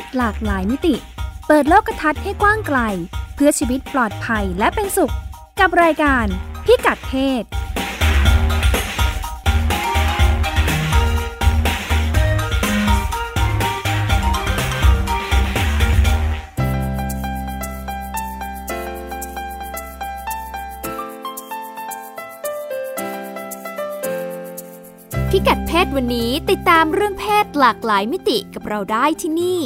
ศหลากหลายมิติ เปิดโลกทัศน์ให้กว้างไกล เพื่อชีวิตปลอดภัยและเป็นสุข กับรายการพิกัดเพศพิกัดเพศวันนี้ติดตามเรื่องเพศหลากหลายมิติกับเราได้ที่นี่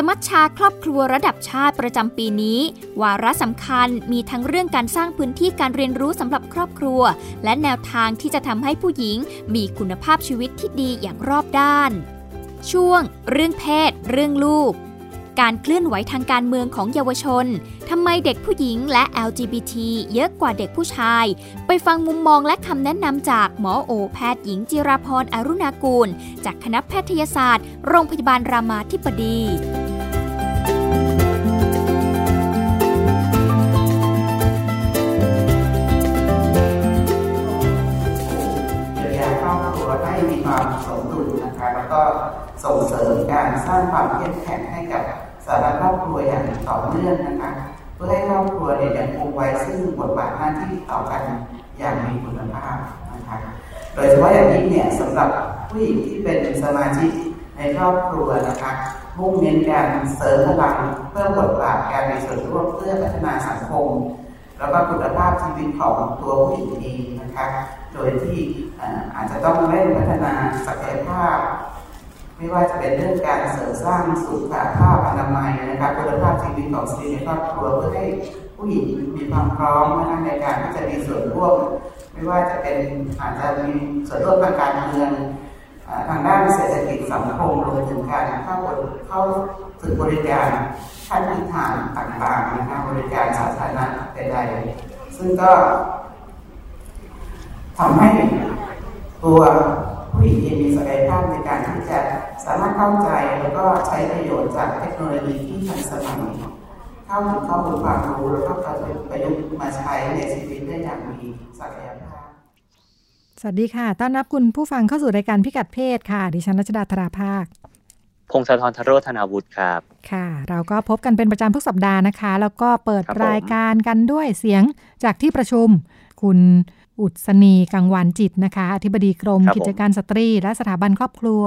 สมัชชาครอบครัวระดับชาติประจำปีนี้ วาระสำคัญมีทั้งเรื่องการสร้างพื้นที่การเรียนรู้สำหรับครอบครัว และแนวทางที่จะทำให้ผู้หญิง มีคุณภาพชีวิตที่ดีอย่างรอบด้าน ช่วง เรื่องเพศ เรื่องลูก การเคลื่อนไหวทางการเมืองของเยาวชน ทำไมเด็กผู้หญิงและ LGBT เยอะกว่าเด็กผู้ชาย ไปฟังมุมมองและคำแนะนำจากหมอโอแพทย์หญิงจิราพรอรุณากูล จากคณะแพทยศาสตร์ โรงพยาบาลรามาธิบดีให้มีความสมดุลนะคะแล้วก็ส่งเสริมการสร้างความเข้มแข็งให้กับ สารครอบครัวอย่างต่อเนื่องนะคะ เพื่อให้ครอบครัวเนี่ยยังคงไว้ซึ่งบทบาทหน้าที่ต่อกันอย่างมีคุณภาพนะคะ โดยเฉพาะอย่างยิ่งเนี่ยสำหรับผู้หญิงที่เป็นสมาชิกในครอบครัวนะคะมุ่งเน้นการเสริมพลังเพื่อบทบาทการมีส่วนร่วมเพื่อพัฒนาสังคม แล้วก็คุณภาพชีวิตของตัวผู้หญิงเองนะคะ โดยที่อาจจะต้องเร่งพัฒนาศักยภาพ ไม่ว่าจะเป็นเรื่องการเสริมสร้างสุขภาพอนามัยนะครับคุณภาพชีวิตของสตรีในครอบครัวเพื่อให้ผู้หญิงมีความพร้อมนะในการที่จะมีส่วนร่วม ไม่ว่าจะเป็นอาจจะมีส่วนร่วมทางการเมืองทางด้านเศรษฐกิจสังคมรวมถึงการเข้าเข้าถึงบริการขั้นพื้นฐานต่างๆนะครับบริการสาธารณะใดๆซึ่งก็ทำให้ตัว ผู้หญิงเองมีศักยภาพในการที่จะสามารถเข้าใจแล้วก็ใช้ประโยชน์จากเทคโนโลยีที่ทันสมัยเข้าถึงข้อมูลความรู้แล้วก็ประยุกต์มาใช้ในชีวิตได้อย่างมีศักยภาพสวัสดีค่ะ ต้อนรับคุณผู้ฟังเข้าสู่รายการพิกัดเพศค่ะ ดิฉันรัชดาธราภาค พงศธรธโรธนาวุฒิครับ ค่ะ เราก็พบกันเป็นประจำทุกสัปดาห์นะคะ แล้วก็เปิดรายการกันด้วยเสียงจากที่ประชุม คุณ อุศนีกังวานจิตนะคะ อธิบดีกรมกิจการสตรี และสถาบันครอบครัว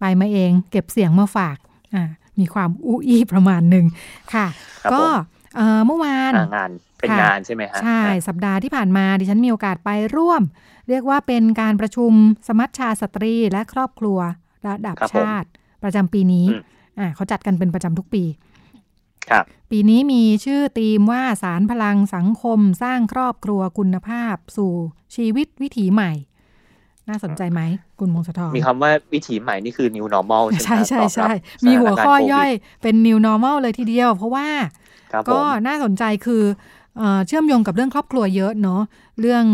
ไปมาเองเก็บเสียงมาฝากอ่ามีความอู้อี้ประมาณหนึ่งค่ะ ก็เมื่อวานงานเป็นงานใช่ไหมฮะใช่สัปดาห์ที่ผ่านมาดิฉันมีโอกาสไปร่วม เรียกว่าเป็นการประชุมสมัชชาสตรีและครอบครัวระดับชาติ ประจำปีนี้อ่าเขาจัดกันเป็นประจำทุกปี ปีนี้มีชื่อธีมว่าสารพลังสังคมสร้างครอบครัวคุณภาพ สู่ชีวิตวิถีใหม่ น่าสนใจไหมคุณมงคลทองมีคำว่าวิถีใหม่นี่คือ new normal ใช่ใช่ใช่มีหัวข้อย่อยเป็น new normal เลยทีเดียว เพราะว่าก็น่าสนใจคือเชื่อมโยงกับเรื่องครอบครัวเยอะเนาะเรื่อง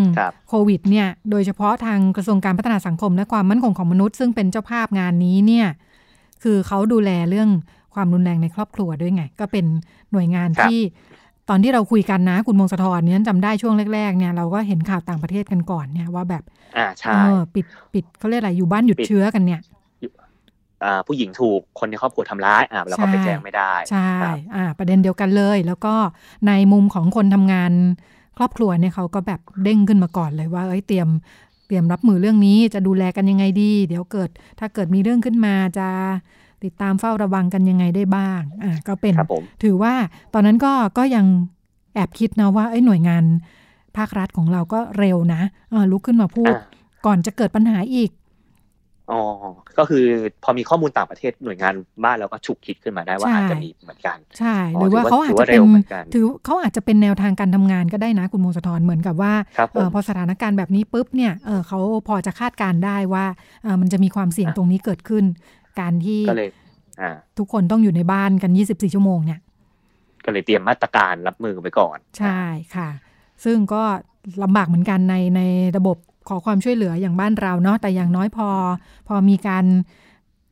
โควิดเนี่ยโดยเฉพาะทางกระทรวงการพัฒนาสังคมและความมั่นคงของมนุษย์ ซึ่งเป็นเจ้าภาพงานนี้เนี่ยคือเขาดูแลเรื่อง ความรุนแรงในครอบครัวด้วยไง ก็เป็นหน่วยงานที่ตอนที่เราคุยกันนะคุณมงคลทรเนี่ยจำได้ช่วงแรกๆเนี่ยเราก็เห็นข่าวต่างประเทศกันก่อนเนี่ยว่าแบบอ่าใช่ปิดปิดเขาเรียกอะไรอยู่บ้านหยุดเชื้อกันเนี่ยผู้หญิงถูกคนในครอบครัวทำร้ายอ่าแล้วก็ไปแจ้งไม่ได้ใช่อ่าประเด็นเดียวกันเลย แล้วก็ในมุมของคนทำงาน ครอบครัวเนี่ยเขาก็แบบเด้งขึ้นมาก่อนเลยว่าเอ้ยเตรียมเตรียมรับมือเรื่องนี้จะดูแลกันยังไงดี เดี๋ยวเกิดถ้าเกิดมีเรื่องขึ้นมาจะ ติดตามเฝ้าระวังกันยังไงได้บ้างอ่าก็เป็นถือว่าตอนนั้นก็ก็ยังแอบคิดนะว่าไอ้หน่วยงานภาครัฐของเราก็เร็วนะลุกขึ้นมาพูดก่อนจะเกิดปัญหาอีกอ๋อก็คือพอมีข้อมูลต่างประเทศหน่วยงานบ้านเราก็ฉุกคิดขึ้นมาได้ว่าอาจจะมีเหมือนกัน ใช่ หรือว่าเขาอาจจะเป็นถือเขาอาจจะเป็นแนวทางการทำงานก็ได้นะคุณมงคลเหมือนกับว่าพอสถานการณ์แบบนี้ปุ๊บเนี่ยเขาพอจะคาดการได้ว่ามันจะมีความเสี่ยงตรงนี้เกิดขึ้นการที่ก็เลยทุกคนต้องอยู่ในบ้านกัน 24 ชั่วโมงเนี่ย ก็เลยเตรียมมาตรการรับมือไปก่อน ใช่ค่ะ ซึ่งก็ลำบากเหมือนกันในในระบบขอความช่วยเหลืออย่างบ้านเราเนาะแต่อย่างน้อยพอ พอมีการ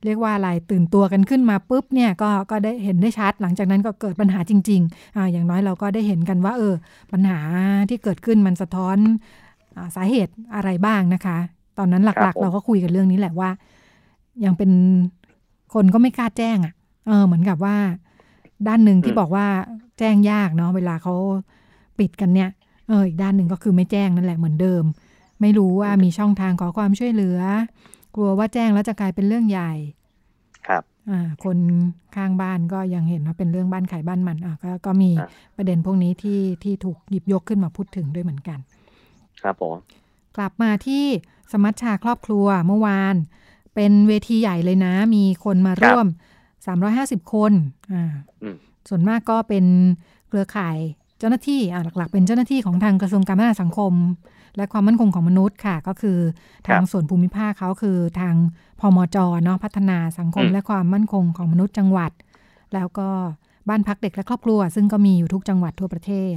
เรียกว่าอะไรตื่นตัวกันขึ้นมาปุ๊บเนี่ยก็ก็ได้เห็นได้ชัด หลังจากนั้นก็เกิดปัญหาจริงๆอ่าอย่างน้อยเราก็ได้เห็นกันว่า เออ ปัญหาที่เกิดขึ้นมันสะท้อนอสาเหตุอะไรบ้างนะคะ ตอนนั้นหลักๆ เราก็คุยกันเรื่องนี้แหละว่า ยังเป็นคนก็ไม่กล้าแจ้งอะ่ะ เออ เหมือนกับว่า ด้านหนึ่งที่บอกว่าแจ้งยากเนาะเวลาเขาปิดกันเนี่ย เอออีกด้านหนึ่งก็คือไม่แจ้งนั่นแหละเหมือนเดิม ไม่รู้ว่ามีช่องทางขอความช่วยเหลือ กลัวว่าแจ้งแล้วจะกลายเป็นเรื่องใหญ่ ครับ อ่า คนข้างบ้านก็ยังเห็นว่าเป็นเรื่องบ้านขายบ้านมันอะก็ก็มีประเด็นพวกนี้ที่ที่ถูกหยิบยกขึ้นมาพูดถึงด้วยเหมือนกัน ครับผมกลับมาที่สมัชชาครอบครัวเมื่อวาน เป็นเวทีใหญ่เลยนะ มีคนมาร่วม 350 คนอ่าส่วนมากก็เป็นเครือข่ายเจ้าหน้าที่อ่าหลักๆ เป็นเจ้าหน้าที่ของทางกระทรวงการพัฒนาสังคม และความมั่นคงของมนุษย์ค่ะ ก็คือทางส่วนภูมิภาคเขาคือทางพมจเนาะพัฒนาสังคม และความมั่นคงของมนุษย์จังหวัด แล้วก็บ้านพักเด็กและครอบครัว ซึ่งก็มีอยู่ทุกจังหวัดทั่วประเทศ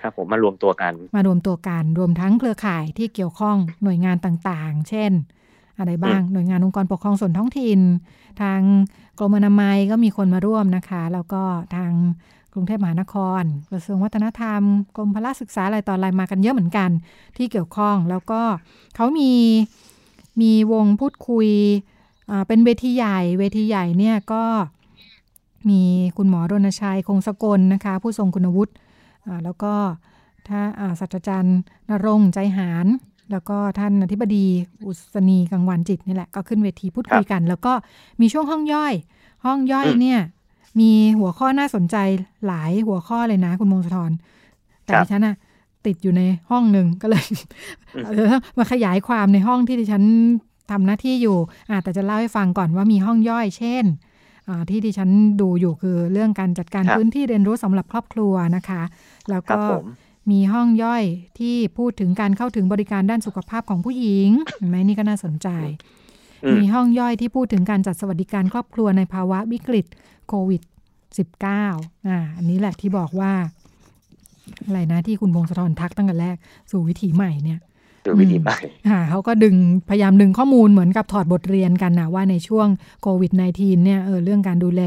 ครับผมมารวมตัวกัน มารวมตัวกันรวมทั้งเครือข่ายที่เกี่ยวข้องหน่วยงานต่างๆ เช่น อะไรบ้าง หน่วยงานองค์กรปกครองส่วนท้องถิ่น ทางกรมอนามัยก็มีคนมาร่วมนะคะ แล้วก็ทางกรุงเทพมหานคร กระทรวงวัฒนธรรม กรมพละศึกษาอะไรต่ออะไรมากันเยอะเหมือนกัน ที่เกี่ยวข้อง แล้วก็เขามีมีวงพูดคุยเป็นเวทีใหญ่ เวทีใหญ่เนี่ยก็มีคุณหมอรณชัย คงสกลนะคะ ผู้ทรงคุณวุฒิแล้วก็ถ้าศาสตราจารย์นรงใจหาร แล้วก็ท่านอธิบดีอุศนีกังวันจิตนี่แหละก็ขึ้นเวทีพูดคุยกัน แล้วก็มีช่วงห้องย่อย ห้องย่อยเนี่ย มีหัวข้อน่าสนใจหลายหัวข้อเลยนะ คุณมงคลทรแต่ดิฉันอะติดอยู่ในห้องหนึ่งก็เลยมาขยายความในห้องที่ดิฉันทำหน้าที่อยู่อ่าแต่จะเล่าให้ฟังก่อนว่ามีห้องย่อย เช่นที่ดิฉันดูอยู่คือเรื่องการจัดการพื้นที่เรียนรู้สำหรับครอบครัวนะคะ แล้วก็ มีห้องย่อยที่พูดถึงการเข้าถึงบริการด้านสุขภาพของผู้หญิงเห็นไหมนี่ก็น่าสนใจ มีห้องย่อยที่พูดถึงการจัดสวัสดิการครอบครัวในภาวะวิกฤตโควิด -19 อ่าอันนี้แหละที่บอกว่า อะไรนะที่คุณพงศธรทักตั้งแต่แรก สู่วิถีใหม่เนี่ยดูวิธีใหม่เขาก็ดึงพยายามดึงข้อมูลเหมือนกับถอดบทเรียนกันนะว่าในช่วงโควิด -19 เนี่ยเออเรื่องการดูแล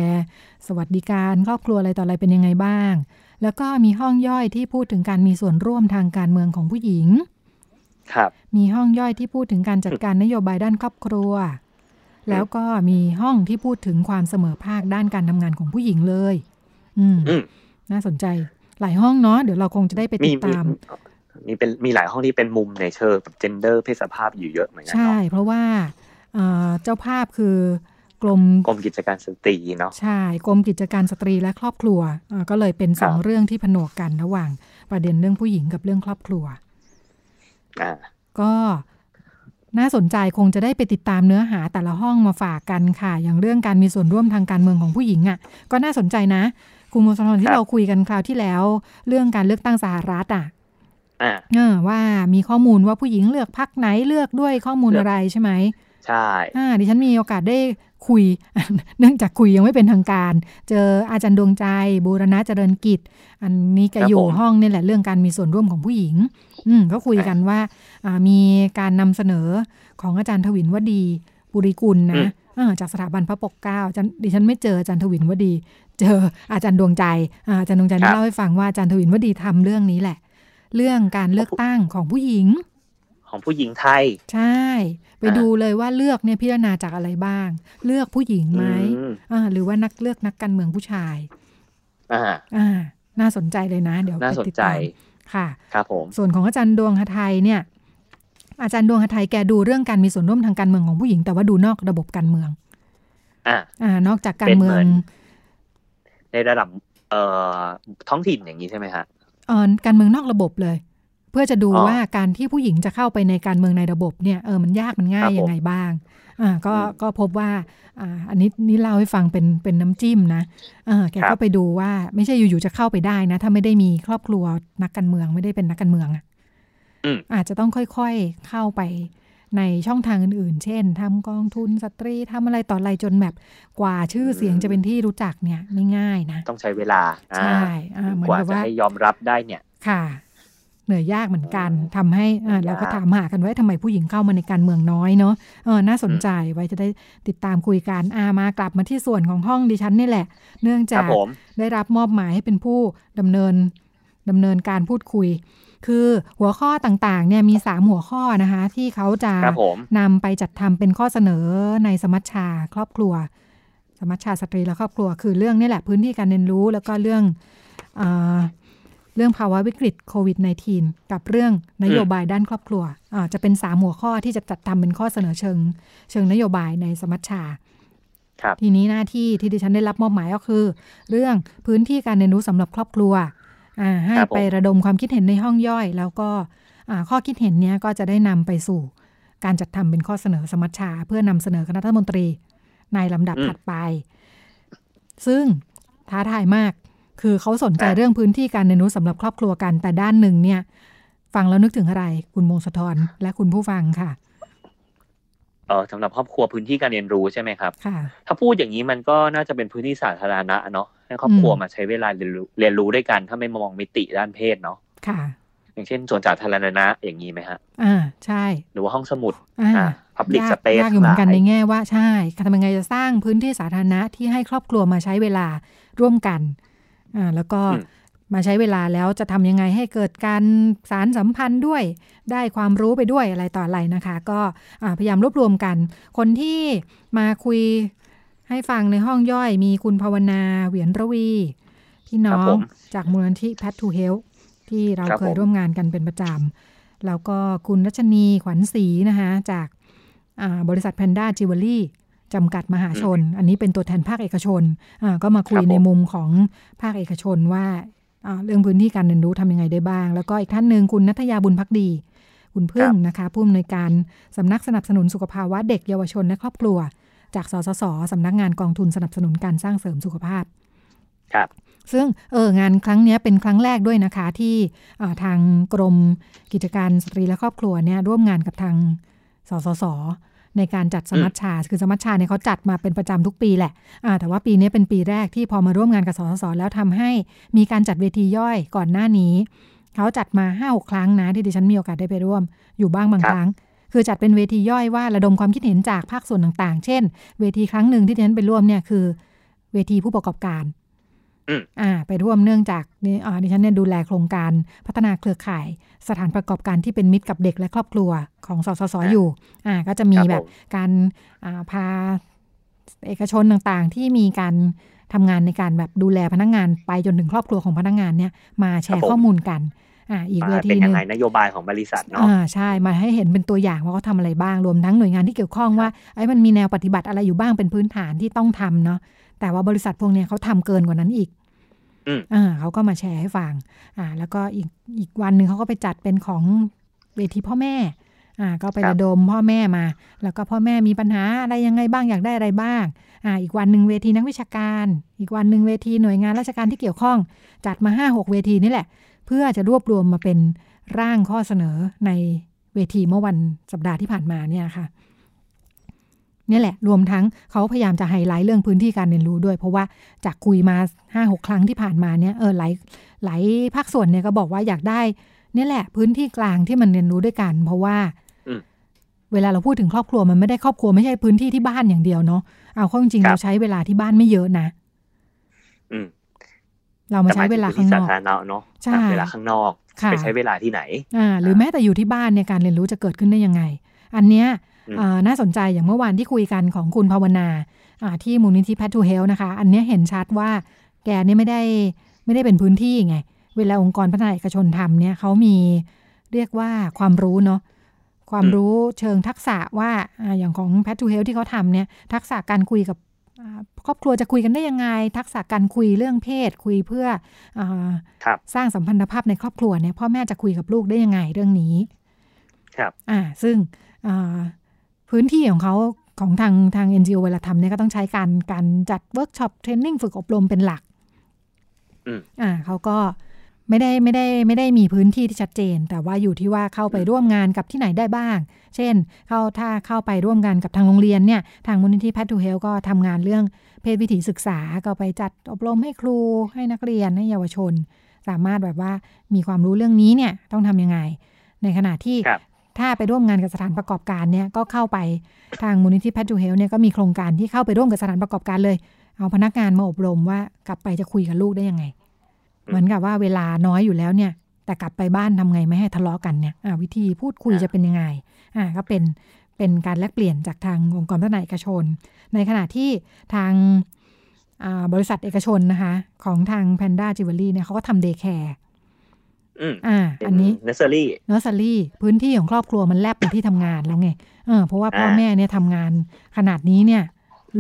สวัสดิการครอบครัวอะไรต่ออะไรเป็นยังไงบ้าง แล้วก็มีห้องย่อยที่พูดถึงการมีส่วนร่วมทางการเมืองของผู้หญิง ครับ มีห้องย่อยที่พูดถึงการจัดการนโยบายด้านครอบครัว แล้วก็มีห้องที่พูดถึงความเสมอภาคด้านการทำงานของผู้หญิงเลย อืม น่าสนใจ หลายห้องเนาะ เดี๋ยวเราคงจะได้ไปติดตาม มีเป็นมีหลายห้องที่เป็นมุมในเชิง gender เพศสภาพอยู่เยอะเหมือนกันใช่ เพราะว่าเจ้าภาพคือ กรมกรมกิจการสตรีเนาะใช่กรมกิจการสตรีและครอบครัวก็เลยเป็นสองเรื่องที่ผนวกกันระหว่าง ประเด็นเรื่องผู้หญิงกับเรื่องครอบครัวก็น่าสนใจคงจะได้ไปติดตามเนื้อหาแต่ละห้องมาฝากกันค่ะ อย่างเรื่องการมีส่วนร่วมทางการเมืองของผู้หญิงอะ่ะ ก็น่าสนใจนะคุณมสนที่เราคุยกันคราวที่แล้ว เรื่องการเลือกตั้งสหรัฐอะว่ามีข้อมูลว่าผู้หญิงเลือกพักไหนเลือกด้วยข้อมูลอะไรใช่ไหม ใช่อ่าดิฉันมีโอกาสได้คุย เนื่องจากคุยยังไม่เป็นทางการ เจออาจารย์ดวงใจบูรณะเจริญกิจ อันนี้ก็อยู่ห้องนี่แหละเรื่องการมีส่วนร่วมของผู้หญิง อืมก็คุยกันว่ามีการนำเสนอของอาจารย์ทวินวดีบุริกุลนะจากสถาบันพระปกเกล้าดิฉันไม่เจออาจารย์ทวินวดี เจออาจารย์ดวงใจอาจารย์ดวงใจเล่าให้ฟังว่าอาจารย์ทวินวดีทำเรื่องนี้แหละ เรื่องการเลือกตั้งของผู้หญิง ของผู้หญิงไทย ใช่ ไปดูเลยว่าเลือกเนี่ยพิจารณาจากอะไรบ้าง เลือกผู้หญิงไหมอ่าหรือว่านักเลือกนักการเมืองผู้ชายอ่าอ่า น่าสนใจเลยนะ เดี๋ยวน่าสนใจค่ะ ครับผม ส่วนของอาจารย์ดวงหไทยเนี่ย อาจารย์ดวงหไทยแกดูเรื่องการมีส่วนร่วมทางการเมืองของผู้หญิง แต่ว่าดูนอกระบบการเมืองอ่าอ่า นอกจากการเมือง ในระดับเอ่อท้องถิ่นอย่างนี้ใช่ไหมฮะเออการเมืองนอกระบบเลย เพื่อจะดูว่าการที่ผู้หญิงจะเข้าไปในการเมืองในระบบเนี่ยเออมันยากมันง่ายยังไงบ้างอ่าก็ก็พบว่าอ่าอันนี้นี่เล่าให้ฟังเป็นเป็นน้ำจิ้มนะเออแกก็ไปดูว่าไม่ใช่อยู่ๆจะเข้าไปได้นะ ถ้าไม่ได้มีครอบครัวนักการเมืองไม่ได้เป็นนักการเมืองอะอาจจะต้องค่อยๆเข้าไปในช่องทางอื่นๆ เช่นทำกองทุนสตรีทำอะไรต่ออะไรจนแบบกว่าชื่อเสียงจะเป็นที่รู้จักเนี่ยไม่ง่ายนะ ต้องใช้เวลาใช่กว่าจะให้ยอมรับได้เนี่ยค่ะ เหนื่อยยากเหมือนกันทำให้เราก็ถามหากันไว้ทำไมผู้หญิงเข้ามาในการเมืองน้อยเนาะเออน่าสนใจไว้จะได้ติดตามคุยกันอามากลับมาที่ส่วนของห้องดิฉันนี่แหละ เนื่องจากได้รับมอบหมายให้เป็นผู้ดำเนินดำเนินการพูดคุย คือหัวข้อต่างๆเนี่ยมีสามหัวข้อนะคะ ที่เขาจะนำไปจัดทำเป็นข้อเสนอในสมัชชาครอบครัวมัชชาสตรีและครอบครัว คือเรื่องนี่แหละพื้นที่การเรียนรู้แล้วก็เรื่องอ เรื่องภาวะวิกฤตโควิด -19 กับเรื่องนโยบายด้านครอบครัวจะเป็นสามหัวข้อที่จะจัดทำเป็นข้อเสนอเชิง เชิงนโยบายในสมัชชาทีนี้หน้าที่ที่ดิฉันได้รับมอบหมายก็คือ เรื่องพื้นที่การเรียนรู้สำหรับครอบครัวให้ไประดมความคิดเห็นในห้องย่อย แล้วก็ข้อคิดเห็นนี้ก็จะได้นำไปสู่ การจัดทำเป็นข้อเสนอสมัชชา เพื่อนำเสนอคณะรัฐมนตรีในลำดับถัดไป ซึ่งท้าทายมาก คือเขาสนใจเรื่องพื้นที่การเรียนรู้สำหรับครอบครัวกัน แต่ด้านหนึ่งเนี่ย ฟังแล้วนึกถึงอะไรคุณมงสะทอนและคุณผู้ฟังค่ะเออสำหรับครอบครัวพื้นที่การเรียนรู้ใช่ไหมครับค่ะถ้าพูดอย่างนี้มันก็น่าจะเป็นพื้นที่สาธารณะเนาะให้ครอบครัวมาใช้เวลาเรียนรู้เรียนรู้ด้วยกัน ถ้าไม่มองมิติด้านเพศเนาะค่ะ อย่างเช่นส่วนสาธารณะอย่างนี้ไหมฮะอ่าใช่ หรือว่าห้องสมุดอ่าพับลิกสเปซยากอยู่เหมือนกันในแง่ว่าใช่ทำยังไงจะสร้างพื้นที่สาธารณะที่ให้ครอบครัวมาใช้เวลาร่วมกัน อ่าแล้วก็มาใช้เวลาแล้วจะทำยังไงให้เกิดการสารสัมพันธ์ด้วย ได้ความรู้ไปด้วยอะไรต่ออะไรนะคะ ก็พยายามรวบรวมกัน คนที่มาคุยให้ฟังในห้องย่อย มีคุณภาวนาเหวียนระวี พี่น้องจากมูลนิธิแพททูเฮลที่เราเคยร่วมงานกันเป็นประจำแล้วก็คุณรัชนีขวัญศรีนะคะจากบริษัทแพนด้าจิวเวลรี่ จำกัดมหาชน อันนี้เป็นตัวแทนภาคเอกชนก็มาคุยในมุมของภาคเอกชนว่าเรื่องพื้นที่การเรียนรู้ทำยังไงได้บ้าง แล้วก็อีกท่านหนึ่งคุณนัทยาบุญพักดี คุณพึ่งนะคะผู้อำนวยการสำนักสนับสนุนสุขภาวะเด็กเยาวชนและครอบครัว จากสสสสำนักงานกองทุนสนับสนุนการสร้างเสริมสุขภาพ ครับ ซึ่งเอองานครั้งนี้เป็นครั้งแรกด้วยนะคะที่ทางกรมกิจการสตรีและครอบครัวเนี่ยร่วมงานกับทางสสส ในการจัดสมัชชา คือสมัชชาเนี่ยเขาจัดมาเป็นประจำทุกปีแหละแต่ว่าปีนี้เป็นปีแรกที่พอมาร่วมงานกับสสสแล้วทำให้มีการจัดเวทีย่อยก่อนหน้านี้เขาจัดมาห้าหกครั้งนะที่ดิฉันมีโอกาสได้ไปร่วม อยู่บ้างบางครั้ง คือจัดเป็นเวทีย่อยว่าระดมความคิดเห็นจากภาคส่วนต่างๆ เช่น เวทีครั้งหนึ่งที่ดิฉันไปร่วมเนี่ยคือ เวทีผู้ประกอบการ อ่าไปร่วมเนื่องจากนี่อ่าดิฉันเนี่ยดูแลโครงการพัฒนาเครือข่าย สถานประกอบการที่เป็นมิตรกับเด็กและครอบครัวของสสสอยู่อ่าก็จะมีแบบการอ่าพาเอกชนต่างๆ ที่มีการทำงานในการแบบดูแลพนักงงานไปจนถึงครอบครัวของพนักงงานเนี่ยมาแชร์ข้อมูลกันอ่าอีกเวทีนึงนโยบายของบริษัทเนาะอ่าใช่มาให้เห็นเป็นตัวอย่างว่าเขาทาอะไรบ้างรวมทั้งหน่วยงานที่เกี่ยวข้องว่าไอ้มันมีแนวปฏิบัติอะไรอยู่บ้างเป็นพื้นฐานที่ต้องทำเนาะ แต่ว่าบริษัทพวกนี้เขาทำเกินกว่านั้นอีกอ่าเขาก็มาแชร์ให้ฟัง อ่า แล้วก็อีกอีกวันหนึ่งเขาก็ไปจัดเป็นของเวทีพ่อแม่ อ่า ก็ไประดมพ่อแม่มา แล้วก็พ่อแม่มีปัญหาอะไรยังไงบ้างอยากได้อะไรบ้าง อ่า อีกวันหนึ่งเวทีนักวิชาการ อีกวันหนึ่งเวทีหน่วยงานราชการที่เกี่ยวข้อง จัดมาห้าหกเวทีนี่แหละ เพื่อจะรวบรวมมาเป็นร่างข้อเสนอในเวทีเมื่อวันสัปดาห์ที่ผ่านมาเนี่ยค่ะ นี่แหละ รวมทั้งเขาพยายามจะไฮไลท์เรื่องพื้นที่การเรียนรู้ด้วย เพราะว่าจากคุยมาห้าหกครั้งที่ผ่านมาเนี่ยเออหลายหลายภาคส่วนเนี่ยก็บอกว่าอยากได้นี่แหละ พื้นที่กลางที่มันเรียนรู้ด้วยกัน เพราะว่าเวลาเราพูดถึงครอบครัวมันไม่ได้ครอบครัวไม่ใช่พื้นที่ที่บ้านอย่างเดียวเนาะเอาข้อจริงเราใช้เวลาที่บ้านไม่เยอะนะเรามาใช้เวลาข้างนอกเนาะใช่เวลาข้างนอกไปใช้เวลาที่ไหน อ่า หรือแม้แต่อยู่ที่บ้านเนี่ยการเรียนรู้จะเกิดขึ้นได้ยังไง อันเนี้ย น่าสนใจอย่างเมื่อวานที่คุยกันของคุณภาวนาที่มูลนิธิแพททูเฮลนะคะ อันนี้เห็นชัดว่าแกนี่ไม่ได้ไม่ได้เป็นพื้นที่ไง เวลาองค์กรพัฒนาเอกชนทำเนี่ยเขามีเรียกว่าความรู้เนาะความรู้เชิงทักษะว่าอย่างของ Path to Health ที่เขาทำเนี่ยทักษะการคุยกับครอบครัวจะคุยกันได้ยังไง ทักษะการคุยเรื่องเพศ คุยเพื่ออสร้างสัมพันธภาพในครอบครัวเนี่ยพ่อแม่จะคุยกับลูกได้ยังไงเรื่องนี้ ครับ อ่า ซึ่ง พื้นที่ของเขาของทางทาง NGO เวลาทำเนี่ยก็ต้องใช้การการจัด workshop training ฝึกอบรมเป็นหลักอ่าเขาก็ไม่ได้ไม่ได้ไม่ได้มีพื้นที่ที่ชัดเจน แต่ว่าอยู่ที่ว่าเข้าไปร่วมงานกับที่ไหนได้บ้าง เช่น เข้าถ้าเข้าไปร่วมงานกับทางโรงเรียนเนี่ยทางมูลนิธิแพททูเฮลก็ทำงานเรื่องเพศวิถีศึกษาก็ไปจัดอบรมให้ครูให้นักเรียนให้เยาวชน สามารถแบบว่ามีความรู้เรื่องนี้เนี่ยต้องทำยังไง ในขณะที่ ถ้าไปร่วมงานกับสถานประกอบการเนี่ยก็เข้าไปทางมูลนิธิแพทจูเฮลเนี่ยก็มีโครงการที่เข้าไปร่วมกับสถานประกอบการเลย เอาพนักงานมาอบรมว่ากลับไปจะคุยกับลูกได้ยังไง เหมือนกับว่าเวลาน้อยอยู่แล้วเนี่ย แต่กลับไปบ้านทำไงไม่ให้ทะเลาะกันเนี่ยวิธีพูดคุยจะเป็นยังไงอ่าก็เป็นเป็นการแลกเปลี่ยนจากทางองค์กรพัฒนาเอกชน ในขณะที่ทางบริษัทเอกชนนะคะของทาง Panda j e w e l r y เนี่ยเขาก็ทำ day care อ่า อันนี้ nursery nursery พื้นที่ของครอบครัวมันแลบเป็นที่ทำงานแล้วไงเออเพราะว่าพ่อแม่เนี่ยทำงานขนาดนี้เนี่ย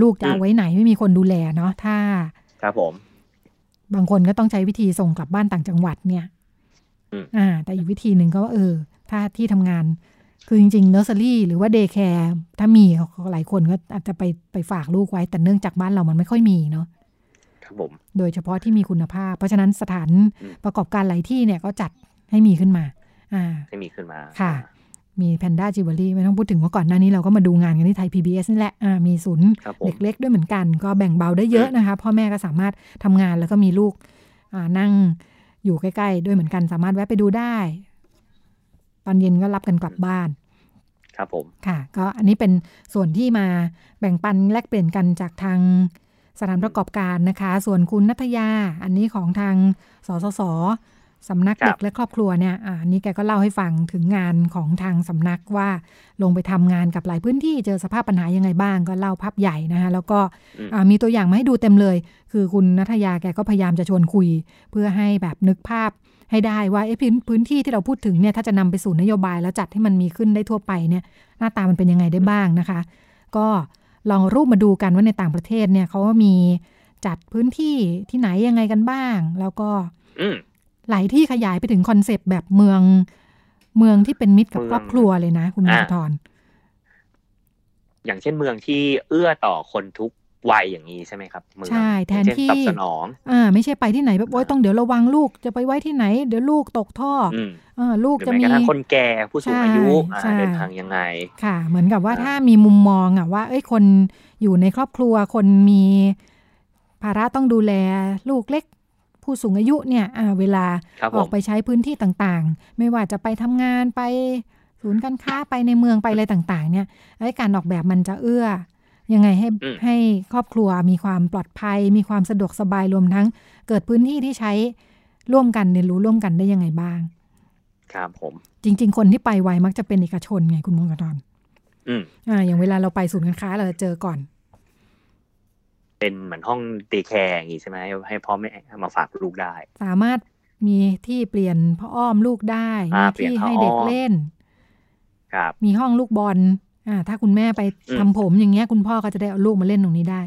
ลูกจะเอาไว้ไหนไม่มีคนดูแลเนาะถ้า ครับผม บางคนก็ต้องใช้วิธีส่งกลับบ้านต่างจังหวัดเนี่ยอ่า แต่อีกวิธีหนึ่งก็เออ ถ้าที่ทำงาน คือจริงๆเนอร์เซอรี่หรือว่า day care ถ้ามีหลายคนก็อาจจะไปไปฝากลูกไว้ แต่เนื่องจากบ้านเรามันไม่ค่อยมีเนาะ ครับผมโดยเฉพาะที่มีคุณภาพ เพราะฉะนั้นสถานประกอบการหลายที่เนี่ยก็จัดให้มีขึ้นมาอ่าให้มีขึ้นมาค่ะ มี Panda Jewelry ไม่ต้องพูดถึงว่าก่อนหน้านี้เราก็มาดูงานกันที่ไทย PBS นี่แหละอ่ามีศูนย์เด็กเล็กด้วยเหมือนกัน ก็แบ่งเบาได้เยอะนะคะพ่อแม่ก็สามารถทำงานแล้วก็มีลูกอ่านั่งอยู่ใกล้ ๆ ด้วยเหมือนกัน สามารถแวะไปดูได้ ตอนเย็นก็รับกันกลับบ้าน ครับผม ค่ะ ก็อันนี้เป็นส่วนที่มาแบ่งปันแลกเปลี่ยนกันจากทาง สถานประกอบการนะคะ ส่วนคุณนัทยา อันนี้ของทางสสสสำนักเด็กและครอบครัวเนี่ยอันนี้แกก็เล่าให้ฟังถึงงานของทางสำนักว่าลงไปทำงานกับหลายพื้นที่เจอสภาพปัญหายังไงบ้างก็เล่าภาพใหญ่นะคะแล้วก็มีตัวอย่างมาให้ดูเต็มเลย คือคุณนัทยาแกก็พยายามจะชวนคุย เพื่อให้แบบนึกภาพให้ได้ว่าพื้นพื้นที่ที่เราพูดถึงเนี่ยถ้าจะนำไปสู่นโยบายแล้วจัดให้มันมีขึ้นได้ทั่วไปเนี่ยหน้าตามันเป็นยังไงได้บ้างนะคะ ก็ ลองรูปมาดูกันว่าในต่างประเทศเนี่ยเขามีจัดพื้นที่ที่ไหนยังไงกันบ้าง แล้วก็หลายที่ขยายไปถึงคอนเซปต์แบบเมือง เมืองที่เป็นมิตรกับครอบครัวเลยนะ คุณมรทรอย่างเช่นเมืองที่เอื้อต่อคนทุก วัยอย่างนี้ใช่ไหมครับใช่แทนที่ตอบสนองอ่าไม่ใช่ไปที่ไหนแบบโอ้ยต้องเดี๋ยวระวังลูกจะไปไว้ที่ไหน เดี๋ยวลูกตกท่ออ่าลูกจะมีคนแก่ผู้สูงอายุเดินทางยังไง ค่ะ เหมือนกับว่าถ้ามีมุมมองอะว่าเอ้ยคนอยู่ในครอบครัวคนมีภาระต้องดูแลลูกเล็กผู้สูงอายุเนี่ยเวลาออกไปใช้พื้นที่ต่างๆ ไม่ว่าจะไปทำงานไปศูนย์การค้าไปในเมืองไปอะไรต่างๆ เนี่ยไอ้การออกแบบมันจะเอื้อ ยังไงให้ให้ครอบครัวมีความปลอดภัย มีความสะดวกสบายรวมทั้ง เกิดพื้นที่ที่ใช้ร่วมกันเรียนรู้ร่วมกันได้ยังไงบ้าง ครับผม จริง ๆ คนที่ไปไวมักจะเป็นเอกชนไงคุณมงคลอืมอ่า อย่างเวลาเราไปศูนย์การค้าเราจะเจอก่อน เป็นเหมือนห้องเดย์แคร์อย่างนี้ใช่ไหมให้พ่อแม่มาฝากลูกได้ สามารถมีที่เปลี่ยนพ่ออ้อมลูกได้มีที่ให้เด็กเล่น ครับ มีห้องลูกบอล อ่า ถ้าคุณแม่ไปทำผมอย่างเงี้ย คุณพ่อก็จะได้เอาลูกมาเล่นตรงนี้ได้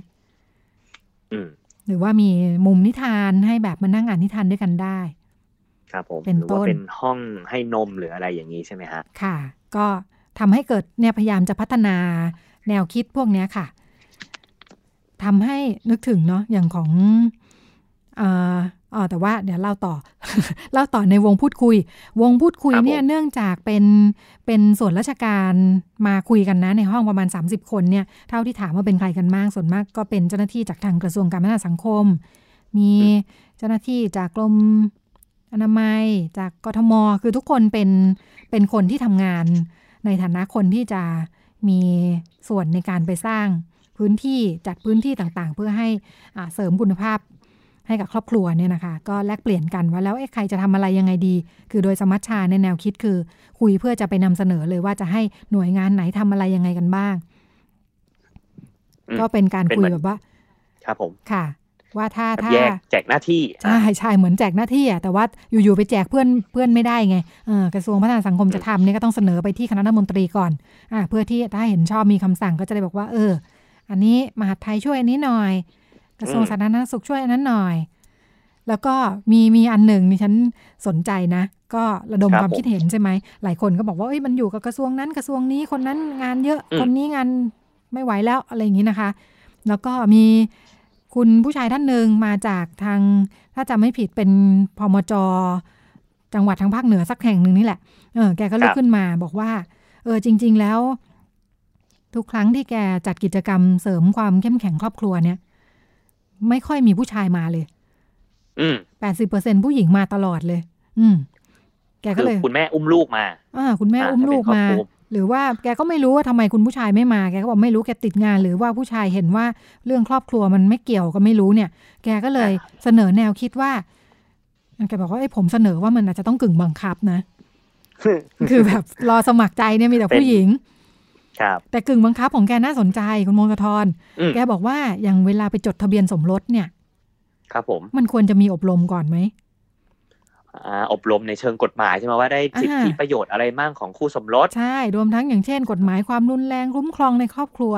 อืมหรือว่ามีมุมนิทานให้แบบมานั่งอ่านนิทานด้วยกันได้ ครับผมเป็นต้นเป็นห้องให้นมหรืออะไรอย่างนี้ใช่ไหมฮะ ค่ะ ก็ทำให้เกิดเนี่ยพยายามจะพัฒนาแนวคิดพวกเนี้ยค่ะทำให้นึกถึงเนาะอย่างของอ่าอ๋อแต่ว่าเดี๋ยวเล่าต่อ เล่าต่อในวงพูดคุย วงพูดคุยเนี่ยเนื่องจากเป็นเป็นส่วนราชการมาคุยกันนะในห้องประมาณ 30 คนเนี่ยเท่าที่ถามว่าเป็นใครกันมากส่วนมากก็เป็นเจ้าหน้าที่จากทางกระทรวงการพัฒนาสังคม มีเจ้าหน้าที่จากกรมอนามัยจากกทม คือทุกคนเป็นเป็นคนที่ทำงาน ในฐานะคนที่จะมีส่วนในการไปสร้างพื้นที่จัดพื้นที่ต่างๆ เพื่อให้เสริมคุณภาพ ให้กับครอบครัวเนี่ยนะคะ ก็แลกเปลี่ยนกันว่าแล้วใครจะทำอะไรยังไงดี คือโดยสมัชชาในแนวคิดคือ คุยเพื่อจะไปนำเสนอเลยว่าจะให้หน่วยงานไหนทำอะไรยังไงกันบ้าง ก็เป็นการคุยแบบว่า ครับผมค่ะ ว่าถ้าถ้าแจกหน้าที่ใช่ใช่เหมือนแจกหน้าที่อะแต่ว่าอยู่ๆไปแจกเพื่อนเพื่อนไม่ได้ไงเออกระทรวงพัฒนาสังคมจะทำเนี่ยก็ต้องเสนอไปที่คณะรัฐมนตรีก่อนอ่าเพื่อที่ถ้าเห็นชอบมีคำสั่งก็จะได้บอกว่า เออ อันนี้มหาไทยช่วยอันนี้หน่อย กระทรวงสาธารณสุขช่วยอันนั้นหน่อย แล้วก็มีมีอันหนึ่งนี่ฉันสนใจนะ ก็ระดมความคิดเห็นใช่ไหมหลายคนก็บอกว่าเอ้ยมันอยู่กับกระทรวงนั้นกระทรวงนี้คนนั้นงานเยอะคนนี้งานไม่ไหวแล้วอะไรอย่างนี้นะคะ แล้วก็มีคุณผู้ชายท่านหนึ่งมาจากทาง ถ้าจำไม่ผิดเป็นพมจจังหวัดทางภาคเหนือสักแห่งหนึ่งนี่แหละ เออ แกก็ลุกขึ้นมาบอกว่า เออ จริง ๆ แล้ว ทุกครั้งที่แกจัดกิจกรรมเสริมความเข้มแข็งครอบครัวเนี่ย ไม่ค่อยมีผู้ชายมาเลย อืมแปดสิบเปอร์เซ็นผู้หญิงมาตลอดเลย อืม แกก็เลย คุณแม่อุ้มลูกมา อ่า คุณแม่อุ้มลูกมา หรือว่าแกก็ไม่รู้ว่าทำไมคุณผู้ชายไม่มา แกก็บอกไม่รู้แกติดงาน หรือว่าผู้ชายเห็นว่าเรื่องครอบครัวมันไม่เกี่ยวก็ไม่รู้เนี่ย แกก็เลยเสนอแนวคิดว่าแกบอกว่าไอ้ผมเสนอว่ามันอาจจะต้องกึ่งบังคับนะ คือแบบรอสมัครใจเนี่ยมีแต่ผู้หญิง ครับแต่กึ่งบังคับของแกน่าสนใจคุณมงคลทรแกบอกว่าอย่างเวลาไปจดทะเบียนสมรสเนี่ย ครับผม มันควรจะมีอบรมก่อนไหมอบรมในเชิงกฎหมายใช่ไหมว่าได้สิทธิประโยชน์อะไรมั่งของคู่สมรส ใช่ รวมทั้งอย่างเช่น กฎหมายความรุนแรงคุ้มครองในครอบครัว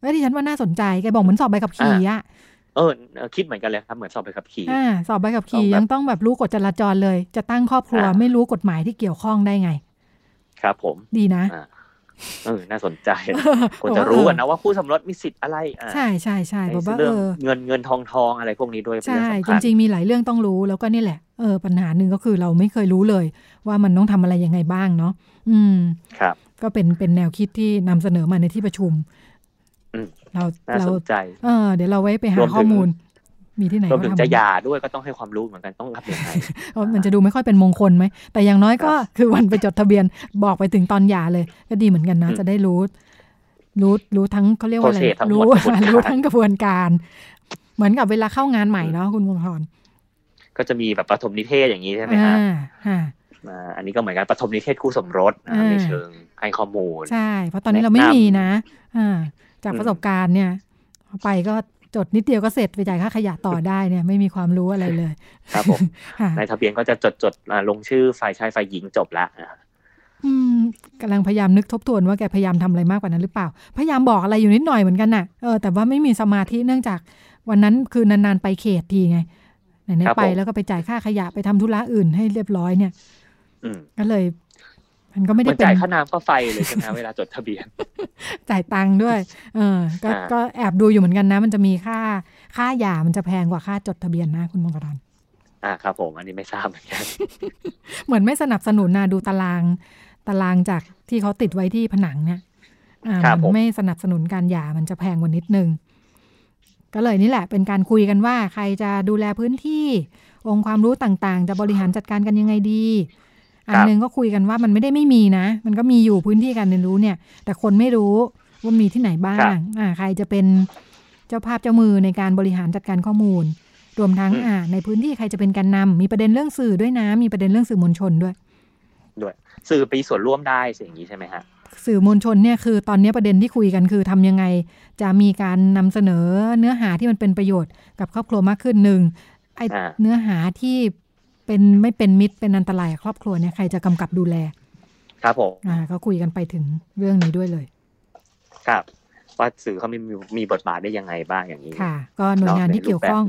เอ้ที่ฉันว่าน่าสนใจแกบอกเหมือนสอบใบขับขี่อะเออคิดเหมือนกันเลยครับเหมือนสอบใบขับขี่อ่าสอบใบขับขี่ยังต้องแบบรู้กฎจราจรเลย จะตั้งครอบครัว ไม่รู้กฎหมายที่เกี่ยวข้องได้ไง ครับผม ดีนะ เออ น่าสนใจควรจะรู้นะว่าคู่สมรสมีสิทธิ์อะไรใช่ใช่ใช่บอกว่าเออเงินเงินทองทองอะไรพวกนี้ด้วยใช่จริงๆมีหลายเรื่องต้องรู้แล้วก็นี่แหละเออปัญหาหนึ่งก็คือเราไม่เคยรู้เลย ว่ามันต้องทำอะไรยังไงบ้างเนาะอืมครับ ก็เป็นเป็นแนวคิดที่นำเสนอมาในที่ประชุมเราเราเออเดี๋ยวเราไว้ไปหาข้อมูล มีที่ไหนรวมถึงจะยาด้วยก็ต้องให้ความรู้เหมือนกันต้องรับยังไงมันจะดูไม่ค่อยเป็นมงคลไหม แต่อย่างน้อยก็คือวันไปจดทะเบียนบอกไปถึงตอนยาเลย ก็ดีเหมือนกันนะ จะได้รู้รู้รู้ทั้งเขาเรียกว่าอะไรรู้รู้ทั้งกระบวนการ เหมือนกับเวลาเข้างานใหม่เนาะคุณวงพรก็จะมีแบบปฐมนิเทศอย่างนี้ใช่ไหมฮะอันนี้ก็เหมือนกันปฐมนิเทศคู่สมรสในเชิงให้ข้อมูล ใช่ เพราะตอนนี้เราไม่มีนะอ่าจากประสบการณ์เนี่ย ไปก็ จดนิดเดียวก็เสร็จไปจ่ายค่าขยะต่อได้เนี่ยไม่มีความรู้อะไรเลย ครับผมในทะเบียนก็จะจดจดลงชื่อฝ่ายชายฝ่ายหญิงจบละอืมกำลังพยายามนึกทบทวนว่าแกพยายามทำอะไรมากกว่านั้นหรือเปล่า พยายามบอกอะไรอยู่นิดหน่อยเหมือนกันน่ะเออแต่ว่าไม่มีสมาธิเนื่องจากวันนั้นคือนานๆไปเขตทีไงไหนๆไปแล้วก็ไปจ่ายค่าขยะไปทำธุระอื่นให้เรียบร้อยเนี่ยก็เลย มันก็ไม่ได้เป็นจ่ายค่าน้ำค่าไฟเลยใช่ไหมเวลาจดทะเบียน จ่ายตังค์ด้วย เออ ก็ก็แอบดูอยู่เหมือนกันนะ มันจะมีค่าค่าหย่ามันจะแพงกว่าค่าจดทะเบียนนะคุณมงคลอ่าครับผม อันนี้ไม่ทราบเหมือนกัน เหมือนไม่สนับสนุนนะดูตารางตารางจากที่เขาติดไว้ที่ผนังเนี่ยอ่ามันไม่สนับสนุนการหย่ามันจะแพงกว่านิดนึงก็เลยนี่แหละเป็นการคุยกันว่าใครจะดูแลพื้นที่ องค์ความรู้ต่างๆ จะบริหารจัดการกันยังไงดี อันนึงก็คุยกันว่ามันไม่ได้ไม่มีนะ มันก็มีอยู่พื้นที่การเรียนรู้เนี่ย แต่คนไม่รู้ว่ามีที่ไหนบ้างอ่าใครจะเป็นเจ้าภาพเจ้ามือในการบริหารจัดการข้อมูล รวมทั้งอ่าในพื้นที่ใครจะเป็นการนำมีประเด็นเรื่องสื่อด้วยนะ มีประเด็นเรื่องสื่อมวลชนด้วย ด้วย สื่อไปส่วนร่วมได้สิ่งนี้ใช่ไหมฮะสื่อมวลชนเนี่ยคือตอนนี้ประเด็นที่คุยกันคือทำยังไง จะมีการนำเสนอเนื้อหาที่มันเป็นประโยชน์กับครอบครัวมากขึ้นหนึ่งไอเนื้อหาที่ เป็นไม่เป็นมิตรเป็นอันตรายครอบครัวเนี่ยใครจะกำกับดูแล ครับผมอ่าก็คุยกันไปถึงเรื่องนี้ด้วยเลย ครับว่าสื่อเขามีมีบทบาทได้ยังไงบ้างอย่างนี้ค่ะ ก็หน่วยงานที่เกี่ยวข้อง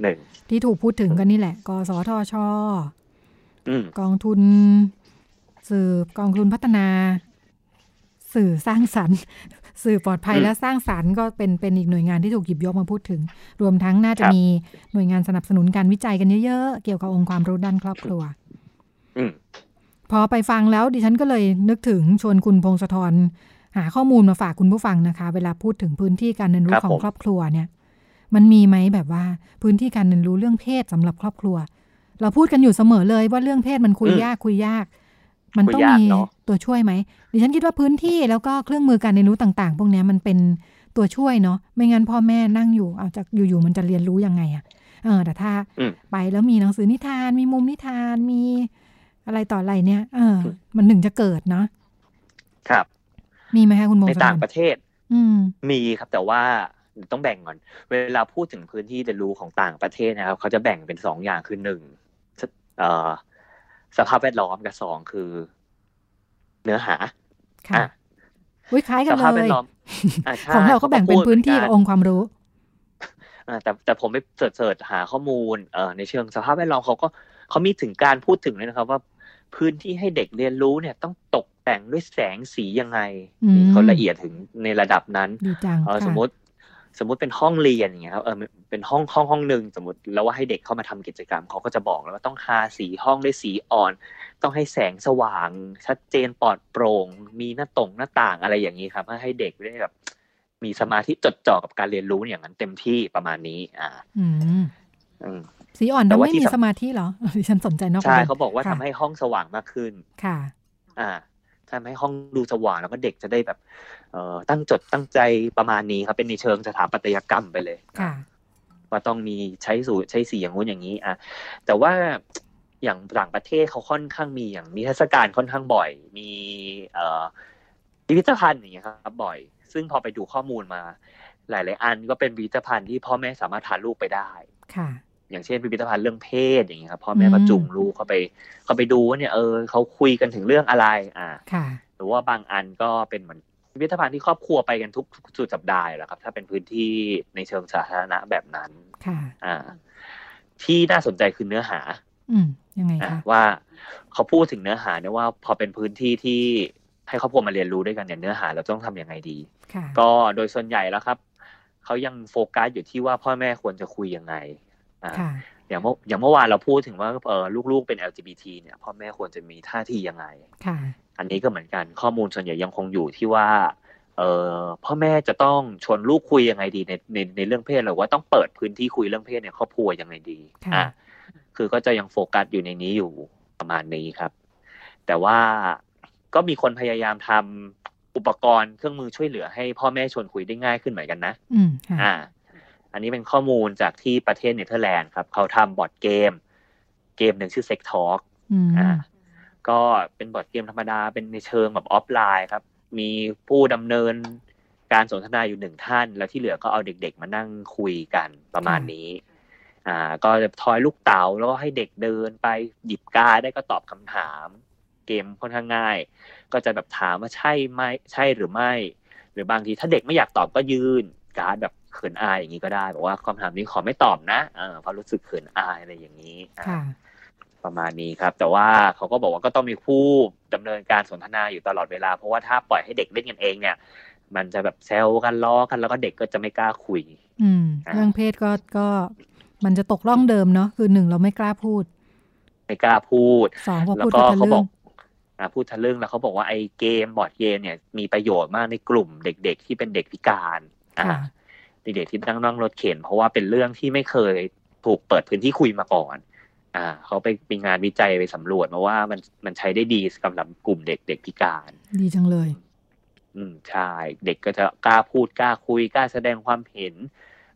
ที่ถูกพูดถึงกันนี่แหละกสทชกองทุน สื่อกองทุนพัฒนา สื่อสร้างสรรค์ สื่อปลอดภัยและสร้างสารรค์ก็เป็นเป็นอีกหน่วยงานที่ถูกหยิบยกมาพูดถึง รวมทั้งน่าจะมีหน่วยงานสนับสนุนการวิจัยกันเยอะๆ เกี่ยวกับองค์ความรู้ด้านครอบครัวพอไปฟังแล้วดิฉันก็เลยนึกถึงชวนคุณพงศธรหาข้อมูลมาฝากคุณผู้ฟังนะคะ เวลาพูดถึงพื้นที่การเรียนรู้ของครอบครัวเนี่ย มันมีไหมแบบว่าพื้นที่การเรียนรู้เรื่องเพศสำหรับครอบครัว เราพูดกันอยู่เสมอเลยว่าเรื่องเพศมันคุยยากคุยยาก มันต้องมีตัวช่วยไหมดิฉันคิดว่าพื้นที่แล้วก็เครื่องมือการเรียนรู้ต่าง ๆ พวกนี้มันเป็นตัวช่วยเนาะไม่งั้นพ่อแม่นั่งอยู่เอาจากอยู่ๆมันจะเรียนรู้ยังไงอะเออแต่ถ้าไปแล้วมีหนังสือนิทานมีมุมนิทานมีอะไรต่ออะไรเนี่ย เออ มันหนึ่งจะเกิดเนาะครับ มีไหมคะคุณโมในต่างประเทศ อืมมีครับแต่ว่าต้องแบ่งก่อน เวลาพูดถึงพื้นที่เรียนรู้ของต่างประเทศนะครับ เขาจะแบ่งเป็นสองอย่างคือหนึ่งเอ่อ สภาพแวดล้อมกับสองคือ เนื้อหา ค่ะวิคล้ายกันเลยของเราก็แบ่งเป็นพื้นที่กับองค์ความรู้แต่แต่ผมไปเสิร์ชหาข้อมูลเอ่อในเชิงสภาพแวดล้อมเขาก็เขามีถึงการพูดถึงเลยนะครับ ว่าพื้นที่ให้เด็กเรียนรู้เนี่ยต้องตกแต่งด้วยแสงสียังไงเขาละเอียดถึงในระดับนั้นสมมติ สมมุติเป็นห้องเรียนอย่างเงี้ยครับเออเป็นห้องห้องห้องหนึ่งสมมติแล้วว่าให้เด็กเข้ามาทำกิจกรรมเขาก็จะบอกแล้วว่าต้องทาสีห้องด้วยสีอ่อน ต้องให้แสงสว่าง ชัดเจนปลอดโปร่ง มีหน้าตรงหน้าต่างอะไรอย่างนี้ครับเพื่อให้เด็กได้แบบมีสมาธิจดจ่อกับการเรียนรู้อย่างนั้นเต็มที่ประมาณนี้ อ่าอืมสีอ่อนแต่ไม่มีสมาธิเหรอดิฉันสนใจนอกใช่เขาบอกว่าทำให้ห้องสว่างมากขึ้นค่ะ อ่า ทำให้ห้องดูสว่างแล้วก็เด็กจะได้แบบ เอ่อตั้งจดตั้งใจประมาณนี้ครับ เป็นในเชิงสถาปัตยกรรมไปเลยค่ะว่าต้องมีใช้สูตรใช้สีอย่างงู้นอย่างนี้อะแต่ว่าอย่างต่างประเทศเขาค่อนข้างมีอย่างมีเทศกาลค่อนข้างบ่อย มีเอ่อพิพิธภัณฑ์อย่างเงี้ยครับ บ่อย ซึ่งพอไปดูข้อมูลมา หลาย ๆ อันก็เป็นพิพิธภัณฑ์ที่พ่อแม่สามารถพาลูกไปได้ค่ะ อย่างเช่นพิพิธภัณฑ์เรื่องเพศอย่างเงี้ยครับพ่อแม่ก็จุงลูกเข้าไปเข้าไปดูว่าเนี่ยเออเขาคุยกันถึงเรื่องอะไรอ่าค่ะหรือว่าบางอันก็เป็นเหมือนพิพิธภัณฑ์ที่ครอบครัวไปกันทุกสุดสัปดาห์แหละครับ ถ้าเป็นพื้นที่ในเชิงสาธารณะแบบนั้นค่ะอ่า ที่น่าสนใจคือเนื้อหา อืมยังไงคะว่าเขาพูดถึงเนื้อหาเนี่ยว่า พอเป็นพื้นที่ที่ให้ครอบครัวมาเรียนรู้ด้วยกันเนี่ยเนื้อหาเราต้องทํำยังไงดีค่ะก็โดยส่วนใหญ่แล้วครับเขายังโฟกัสอยู่ที่ว่าพ่อแม่ควรจะคุยยังไง อ่าค่ะอย่างเมื่ออย่างเมื่อวานเราพูดถึงว่าเออลูกๆเป็น LGBT เนี่ยพ่อแม่ควรจะมีท่าทียังไงค่ะอันนี้ก็เหมือนกันข้อมูลส่วนใหญ่ยังคงอยู่ที่ว่าเออพ่อแม่จะต้องชวนลูกคุยยังไงดีในในในเรื่องเพศหรือว่าต้องเปิดพื้นที่คุยเรื่องเพศในครอบครัวยังไงดีค่ะอะคือก็จะยังโฟกัสอยู่ในนี้อยู่ประมาณนี้ครับ แต่ว่าก็มีคนพยายามทำอุปกรณ์เครื่องมือช่วยเหลือให้พ่อแม่ชวนคุยได้ง่ายขึ้นเหมือนกันนะ อืมค่ะอ่า อันนี้เป็นข้อมูลจากที่ประเทศเนเธอร์แลนด์ครับ เขาทำบอร์ดเกม เกมหนึ่งชื่อ Sex Talk อืมอ่าก็เป็นบอร์ดเกมธรรมดาเป็นในเชิงแบบออฟไลน์ครับ มีผู้ดำเนินการสนทนาอยู่หนึ่งท่าน แล้วที่เหลือก็เอาเด็กๆ มานั่งคุยกันประมาณนี้ อ่า ก็จะทอยลูกเต๋าแล้วก็ให้เด็กเดินไปหยิบการ์ดได้ก็ตอบคำถาม เกมค่อนข้างง่าย ก็จะแบบถามว่าใช่ไหมใช่หรือไม่ หรือบางทีถ้าเด็กไม่อยากตอบก็ยื่นการ์ดแบบ เขินอายอย่างนี้ก็ได้ บอกว่าคำถามนี้ขอไม่ตอบนะเออเพราะรู้สึกเขินอายอะไรอย่างนี้อ่าค่ะประมาณนี้ครับ แต่ว่าเขาก็บอกว่าก็ต้องมีผู้ดำเนินการสนทนาอยู่ตลอดเวลา เพราะว่าถ้าปล่อยให้เด็กเล่นกันเองเนี่ย มันจะแบบแซวกันล้อกันแล้วก็เด็กก็จะไม่กล้าคุย อืมอ่าเรื่องเพศก็ก็มันจะตกล่องเดิมเนาะคือหนึ่งเราไม่กล้าพูด ไม่กล้าพูดสองพอแล้วพูดก็ก็ทะเขาบลึ่องกอ่าพูดทะลึ่งแล้วเขาบอกว่าไอ้เกมบอร์ดเกมเนี่ยมีประโยชน์มากในกลุ่มเด็กๆที่เป็นเด็กพิการอ่า ค่ะเด็กๆที่นั่งนั่งรถเข็น เพราะว่าเป็นเรื่องที่ไม่เคยถูกเปิดพื้นที่คุยมาก่อน อ่า เขาไปมีงานวิจัยไปสำรวจมาว่ามันมันใช้ได้ดีสำหรับกลุ่มเด็กเด็กพิการ ดีจังเลย อืมใช่เด็กก็จะกล้าพูดกล้าคุยกล้าแสดงความเห็น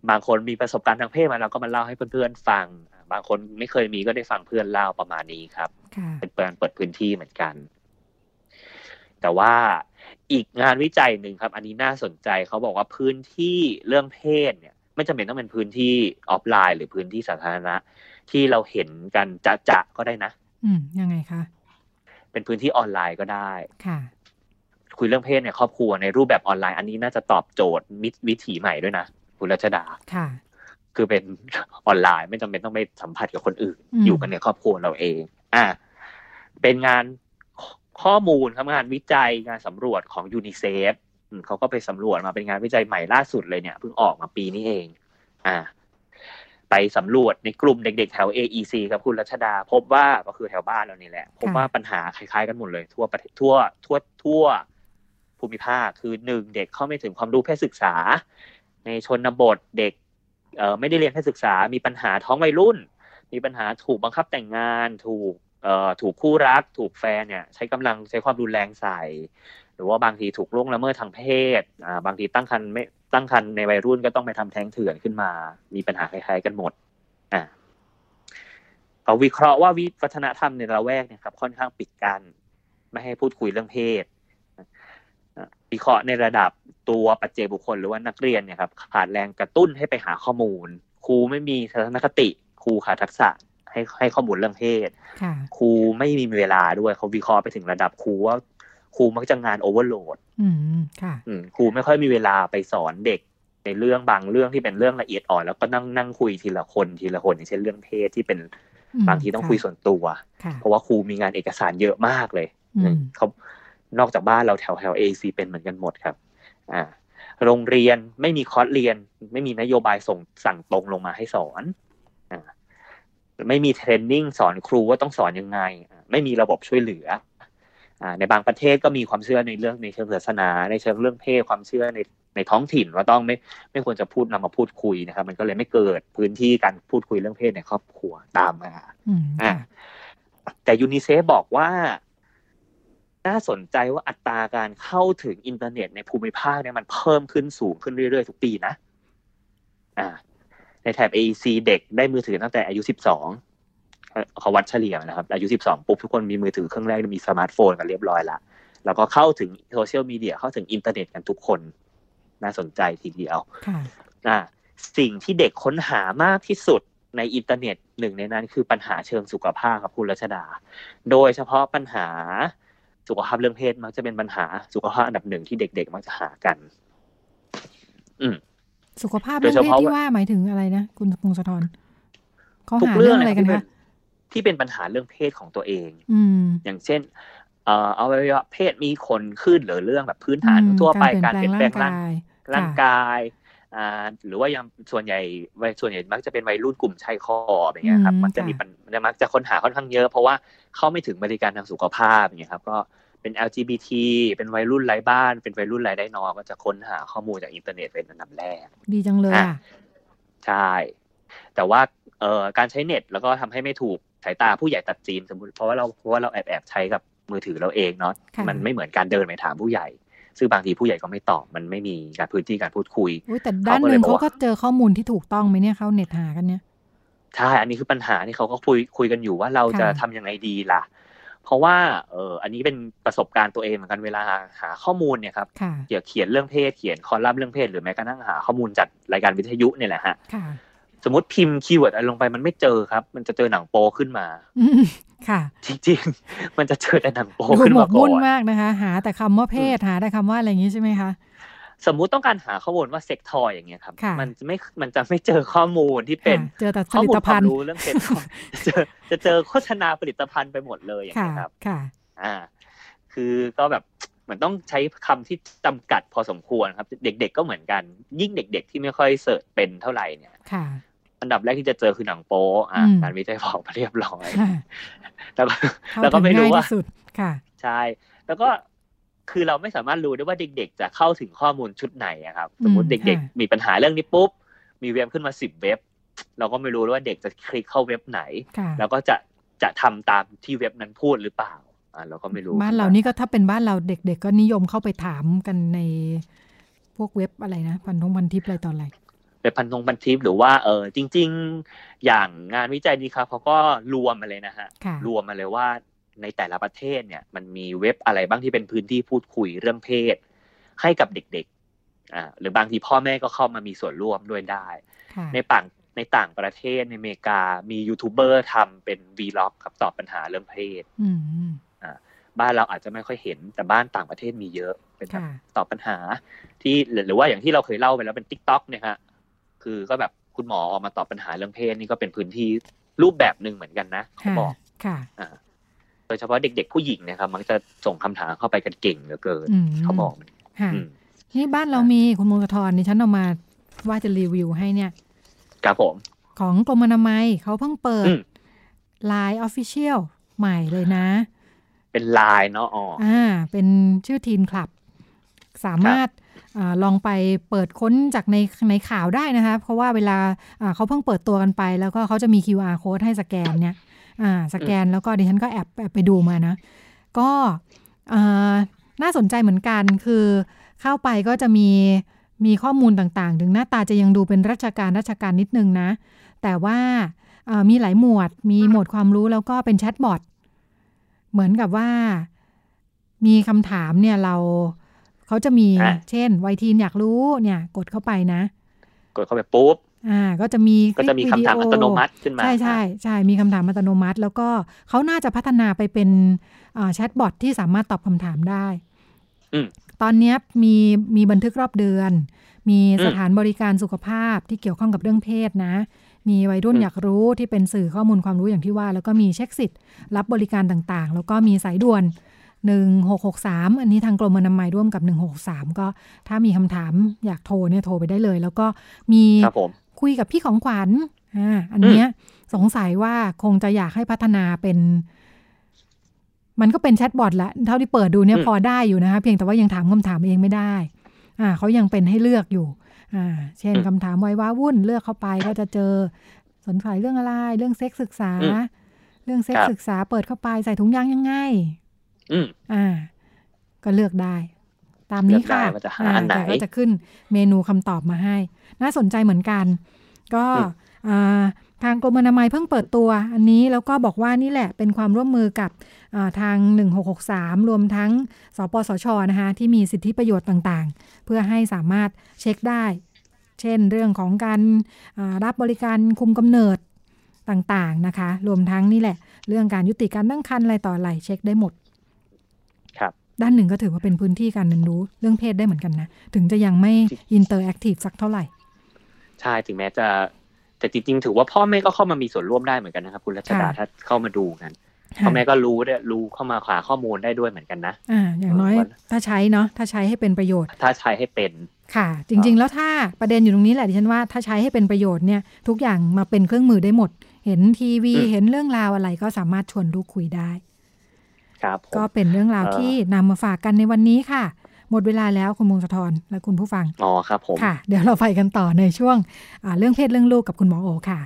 บางคนมีประสบการณ์ทางเพศมาเราก็มาเล่าให้เพื่อนๆฟัง บางคนไม่เคยมีก็ได้ฟังเพื่อนเล่าประมาณนี้ครับค่ะเป็นการเปิดพื้นที่เหมือนกัน แต่ว่า อีกงานวิจัยหนึ่งครับ อันนี้น่าสนใจเขาบอกว่าพื้นที่เรื่องเพศเนี่ย ไม่จำเป็นต้องเป็นพื้นที่ออฟไลน์ หรือพื้นที่สาธารณะ ที่เราเห็นกันจะจะๆก็ได้นะ อืมยังไงคะ เป็นพื้นที่ออนไลน์ก็ได้ค่ะ คุยเรื่องเพศในครอบครัวในรูปแบบออนไลน์ อันนี้น่าจะตอบโจทย์มิวิถีใหม่ด้วยนะคุณรัชดาค่ะคือเป็นออนไลน์ไม่จำเป็นต้องไปสัมผัสกับคนอื่นอืมอยู่กันในครอบครัวเราเอง อ่าเป็นงาน ขข้อมูลครับงานวิจัยงานสำรวจของยูนิเซฟเขาก็ไปสำรวจมาเป็นงานวิจัยใหม่ล่าสุดเลยเนี่ยเพิ่งออกมาปีนี้เอง อ่า ไปสำรวจในกลุ่มเด็กๆแถว AEC ครับคุณรัชดา พบว่าก็คือแถวบ้านเรานี่แหละ พบว่าปัญหาคล้ายๆกันหมดเลยทั่วประเทศทั่วทั่วทั่วภูมิภาคคือหนึ่งเด็กเข้าไม่ถึงความรู้เพศศึกษา ในชนบทเด็กเอ่อไม่ได้เรียนเพศศึกษา มีปัญหาท้องวัยรุ่น มีปัญหาถูกบังคับแต่งงานถูกเอ่อ ถูกคู่รัก ถูกแฟนเนี่ย ใช้กำลังใช้ความรุนแรงใส่ หรือว่าบางทีถูกล่วงละเมิดทางเพศบางทีตั้งครรภ์ไม่ตั้งครรภ์ในวัยรุ่นก็ต้องไปทำแท้งเถื่อนขึ้นมา มีปัญหาคล้ายๆกันหมดอ่าเขาวิเคราะห์ว่าวิวัฒนธรรมในละแวกเนี่ยครับ ค่อนข้างปิดกันไม่ให้พูดคุยเรื่องเพศวิเคราะห์ในระดับตัวปัจเจกบุคคลหรือว่านักเรียนเนี่ยครับขาดแรงกระตุ้นให้ไปหาข้อมูล ครูไม่มีทัศนคติ ครูขาดทักษะ ให้ให้ข้อมูลเรื่องเพศค่ะครูไม่มีเวลาด้วยเขาวิเคราะห์ไปถึงระดับครูว่าครูมักจะงาน overloadอืมค่ะอืมครูไม่ค่อยมีเวลาไปสอนเด็กในเรื่องบางเรื่องที่เป็นเรื่องละเอียดอ่อน แล้วก็นั่งนั่งคุยทีละคนทีละคนอย่างเช่นเรื่องเพศที่เป็นอืมบางทีต้องคุยส่วนตัวค่ะเพราะว่าครูมีงานเอกสารเยอะมากเลยอืมเขานอกจากบ้านเราแถวแถว AEC เป็นเหมือนกันหมดครับ อ่า โรงเรียนไม่มีคอร์สเรียน ไม่มีนโยบายส่งสั่งตรงลงมาให้สอนอ่า ไม่มี training สอนครูว่าต้องสอนยังไงอ่าไม่มีระบบช่วยเหลืออ่าในบางประเทศก็มีความเชื่อในเรื่องในเชิงศาสนา ในเชิงเรื่องเพศความเชื่อในในท้องถิ่นว่าต้องไม่ไม่ควรจะพูดนำมาพูดคุยนะครับ มันก็เลยไม่เกิดพื้นที่การพูดคุยเรื่องเพศในครอบครัวตามมาอืมอะค่ะแต่ยูนิเซฟบอกว่า น่าสนใจว่าอัตราการเข้าถึงอินเทอร์เน็ตในภูมิภาคเนี่ยมันเพิ่มขึ้นสูงขึ้นเรื่อยๆ ทุกปีนะ อ่า ในแถบ AEC เด็กได้มือถือตั้งแต่อายุ 12เขาวัดเฉลี่ยนะครับ อายุ 12 ปุ๊บทุกคนมีมือถือเครื่องแรกมีสมาร์ทโฟนกันเรียบร้อยละแล้วก็เข้าถึงโซเชียลมีเดียเข้าถึงอินเทอร์เน็ตกันทุกคน น่าสนใจทีเดียวอ่าสิ่งที่เด็กค้นหามากที่สุดในอินเทอร์เน็ตหนึ่งในนั้นคือปัญหาเชิงสุขภาพครับคุณรัชดา โดยเฉพาะปัญหาสุขภาพเรื่องเพศมักจะเป็นปัญหาสุขภาพอันดับหนึ่งที่เด็ก ๆ มักจะหากัน อืม สุขภาพเรื่องเพศที่ว่าหมายถึงอะไรนะคุณพงศธรเขาหาเรื่องอะไรกันคะที่เป็นปัญหาเรื่องเพศของตัวเอง อืมอย่างเช่น เอ่อเอาไว้ว่าเพศมีคนขึ้นหรือเรื่องแบบพื้นฐานทั่วไปการเปลี่ยนแปลงร่างร่างกายอ่าหรือว่ายังส่วนใหญ่วัยส่วนใหญ่มักจะเป็นวัยรุ่นกลุ่มชายคออย่างเงี้ยครับ มันจะมีมันมักจะค้นหาค่อนข้างเยอะ เพราะว่าเข้าไม่ถึงบริการทางสุขภาพอย่างเงี้ยครับ ก็ เป็น LGBT เป็นวัยรุ่นไร้บ้าน เป็นวัยรุ่นไร้ได้นอก็จะค้นหาข้อมูลจากอินเทอร์เน็ตเป็นอันดับแรก ดีจังเลยอะใช่ แต่ว่าเอ่อการใช้เน็ตแล้วก็ทำให้ไม่ถูกสายตาผู้ใหญ่ตัดจีนสมมติเพราะว่าเราเพราะว่าเราแอบแอบใช้กับมือถือเราเองเนาะมันไม่เหมือนการเดินไปถามผู้ใหญ่ ซึ่งบางทีผู้ใหญ่ก็ไม่ตอบมันไม่มีการพื้นที่การพูดคุยแต่ด้านหนึ่งเขาก็เจอข้อมูลที่ถูกต้องไหมเนี่ยเขาเน็ตหากันเนี่ยใช่ อันนี้คือปัญหาที่เขาก็คุยคุยกันอยู่ว่าเราจะทำยังไงดีล่ะ เพราะว่าเอออันนี้เป็นประสบการณ์ตัวเองเหมือนกันเวลาหาข้อมูลเนี่ยครับเกี่ยวเขียนเรื่องเพศเขียนคอลัมน์เรื่องเพศหรือแม้กระทั่งหาข้อมูลจากรายการวิทยุเนี่ยแหละฮะสมมติพิมพ์ keyword อะไรลงไปมันไม่เจอครับ มันจะเจอหนังโป๊ขึ้นมาค่ะจริงๆ มันจะเจอแต่หนังโป๊ขึ้นมาก่อนหมกมุ่นมากนะคะ หาแต่คำว่าเพศหาแต่คำว่าอะไรอย่างนี้ใช่ไหมคะ สมมุติต้องการหาข้อมูลว่า sex toy อย่างเงี้ยครับ มันจะไม่มันจะไม่เจอข้อมูลที่เป็นเจอแต่ข้อมูลความรู้เรื่อง sex toy จะจะเจอโฆษณาผลิตภัณฑ์ไปหมดเลยอย่างเงี้ยครับค่ะ อ่า คือก็แบบเหมือนต้องใช้คำที่จำกัดพอสมควรครับ เด็ก ๆ ก็เหมือนกัน ยิ่งเด็ก ๆ ที่ไม่ค่อยเสิร์ชเป็นเท่าไหร่เนี่ยอันดับแรกที่จะเจอคือหนังโป๊อ่าการวิจัยบอกมาเรียบร้อยแล้วก็แล้วก็ไม่รู้ว่าค่ะใช่ แล้วก็ คือเราไม่สามารถรู้ได้ว่าเด็ก ๆ จะเข้าถึงข้อมูลชุดไหนครับ สมมติเด็ก ๆ มีปัญหาเรื่องนี้ปุ๊บ มีเว็บขึ้นมาสิบเว็บ เราก็ไม่รู้ว่าเด็กจะคลิกเข้าเว็บไหน แล้วก็จะจะทำตามที่เว็บนั้นพูดหรือเปล่าอ่าเราก็ไม่รู้ บ้านเรานี่ก็ถ้าเป็นบ้านเราเด็ก ๆ ก็นิยมเข้าไปถามกันในพวกเว็บอะไรนะพันธงพันทิปอะไรตอนอะไรเป็นพันธงพันทิปหรือว่าเออจริง ๆ อย่างงานวิจัยนี้ครับเขาก็รวมมาเลยนะฮะรวมมาเลยว่า ในแต่ละประเทศเนี่ย มันมีเว็บอะไรบ้างที่เป็นพื้นที่พูดคุยเรื่องเพศ ให้กับเด็กๆอ่าหรือบางทีพ่อแม่ก็เข้ามามีส่วนร่วมด้วยได้ ในต่างในต่างประเทศในอเมริกามียูทูบเบอร์ทำเป็น vlog ครับตอบปัญหาเรื่องเพศอ่าบ้านเราอาจจะไม่ค่อยเห็นแต่บ้านต่างประเทศมีเยอะเป็นตอบปัญหา ที่หรือว่าอย่างที่เราเคยเล่าไปแล้วเป็น TikTok เนี่ยฮะคือก็แบบคุณหมอออกมาตอบปัญหาเรื่องเพศนี่ก็เป็นพื้นที่รูปแบบหนึ่งเหมือนกันนะเขาบอกค่ะโดยเฉพาะเด็ก ๆ ผู้หญิงนะครับ มักจะส่งคำถามเข้าไปกันเก่งเหลือเกินเขาบอกค่ะนี่บ้านเรามีคุณพงศธรนี่ฉันเอามาว่าจะรีวิวให้เนี่ยครับผม ของกรมอนามัยเขาเพิ่งเปิด LINE Official ใหม่เลยนะ เป็นไลน์เนาะอ๋ออ่า เป็นชื่อ Teen Club สามารถลองไปเปิดค้นจากในในข่าวได้นะคะ เพราะว่าเวลาเขาเพิ่งเปิดตัวกันไป แล้วก็เขาจะมี QR code ให้สแกนเนี่ย สแกนแล้วก็ดิฉันก็แอบแอบไปดูมานะ ก็น่าสนใจเหมือนกันคือเข้าไปก็จะมีมีข้อมูลต่างๆ ถึงหน้าตาจะยังดูเป็นราชการราชการนิดนึงนะ แต่ว่ามีหลายหมวด มีหมวดความรู้แล้วก็เป็นแชทบอทเหมือนกับว่ามีคำถามเนี่ยเราเขาจะมีเช่นไวทีนอยากรู้เนี่ย กดเข้าไปนะ กดเข้าไปปุ๊บ อ่าก็จะมีก็จะมีคำถามอัตโนมัติขึ้นมา ใช่ใช่ใช่มีคำถามอัตโนมัติ แล้วก็เขาน่าจะพัฒนาไปเป็นแชทบอทที่สามารถตอบคำถามได้ตอนนี้มีมีบันทึกรอบเดือน มีสถานบริการสุขภาพที่เกี่ยวข้องกับเรื่องเพศนะ มีวัยรุ่นอยากรู้ที่เป็นสื่อข้อมูลความรู้อย่างที่ว่า แล้วก็มีเช็คสิทธิ์รับบริการต่างๆ แล้วก็มีสายด่วนหนึ่งหกหกสามอันนี้ทางกรมอนามัยร่วมกับหนึ่งหกสามก็ถ้ามีคำถามอยากโทรเนี่ยโทรไปได้เลย แล้วก็มี คุยกับพี่ของขวัญอ่าอันเนี้ยสงสัยว่าคงจะอยากให้พัฒนาเป็น มันก็เป็นแชทบอทแหละเท่าที่เปิดดูเนี่ยพอได้อยู่นะคะเพียงแต่ว่ายังถามคำถามเองไม่ได้ อ่าเขายังเป็นให้เลือกอยู่ อ่า เช่นคำถามวัยว้าวุ่นเลือกเข้าไปก็จะเจอ สนใจเรื่องอะไร เรื่องเซ็กศึกษา เรื่องเซ็กศึกษาเปิดเข้าไปใส่ถุงยางยังไงอืมอ่า ก็เลือกได้ ตามนี้ค่ะแต่ก็จะขึ้นเมนูคำตอบมาให้ น่าสนใจเหมือนกัน ก็ทางกรมอนามัยเพิ่งเปิดตัวอันนี้แล้วก็บอกว่านี่แหละเป็นความร่วมมือกับทาง 1663 รวมทั้งสปสชนะคะที่มีสิทธิประโยชน์ต่างๆ เพื่อให้สามารถเช็คได้ เช่นเรื่องของการรับบริการคุมกำเนิดต่างๆนะคะ รวมทั้งนี่แหละ เรื่องการยุติการตั้งครรภ์อะไรต่ออะไรเช็คได้หมดครับ ด้านหนึ่งก็ถือว่าเป็นพื้นที่การเรียนรู้เรื่องเพศได้เหมือนกันนะ ถึงจะยังไม่ interactive สักเท่าไหร่ ใช่ถึงแม้จะ แต่จริงๆ ถือว่าพ่อแม่ก็เข้ามามีส่วนร่วมได้เหมือนกันนะครับ คุณรัชดาถ้าเข้ามาดูกันพ่อแม่ก็รู้ได้รู้เข้ามาหาข้อมูลได้ด้วยเหมือนกันนะอ่าอย่างน้อย ถ้าใช้เนาะถ้าใช้ให้เป็นประโยชน์ ถ้าใช้ให้เป็นค่ะ จริง ๆ แล้วถ้าประเด็นอยู่ตรงนี้แหละดิฉันว่าถ้าใช้ให้เป็นประโยชน์เนี่ย ทุกอย่างมาเป็นเครื่องมือได้หมด เห็นทีวีเห็นเรื่องราวอะไรก็สามารถชวนลูกคุยได้ ครับก็เป็นเรื่องราวที่นำมาฝากกันในวันนี้ค่ะ หมดเวลาแล้วคุณมงคลทรและคุณผู้ฟังอ๋อครับผมค่ะ เดี๋ยวเราไปกันต่อในช่วงเรื่องเพศเรื่องลูกกับคุณหมอโอค่ะ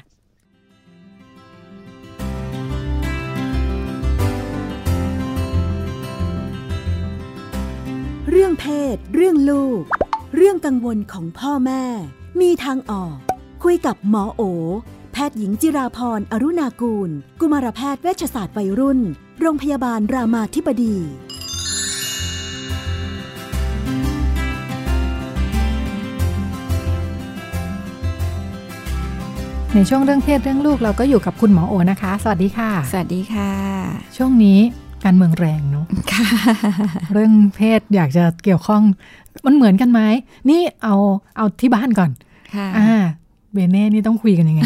เรื่องเพศ เรื่องลูก เรื่องกังวลของพ่อแม่ มีทางออก คุยกับหมอโอ แพทย์หญิงจิราพรอรุณากูล กุมารแพทย์เวชศาสตร์วัยรุ่น โรงพยาบาลรามาธิบดีในช่วงเรื่องเพศเรื่องลูกเราก็อยู่กับคุณหมอโอนะคะ สวัสดีค่ะ สวัสดีค่ะ ช่วงนี้การเมืองแรงเนาะเรื่องเพศอยากจะเกี่ยวข้องมันเหมือนกันไหมนี่เอาเอาที่บ้านก่อนอ่า เบเน่นี่ต้องคุยกันยังไง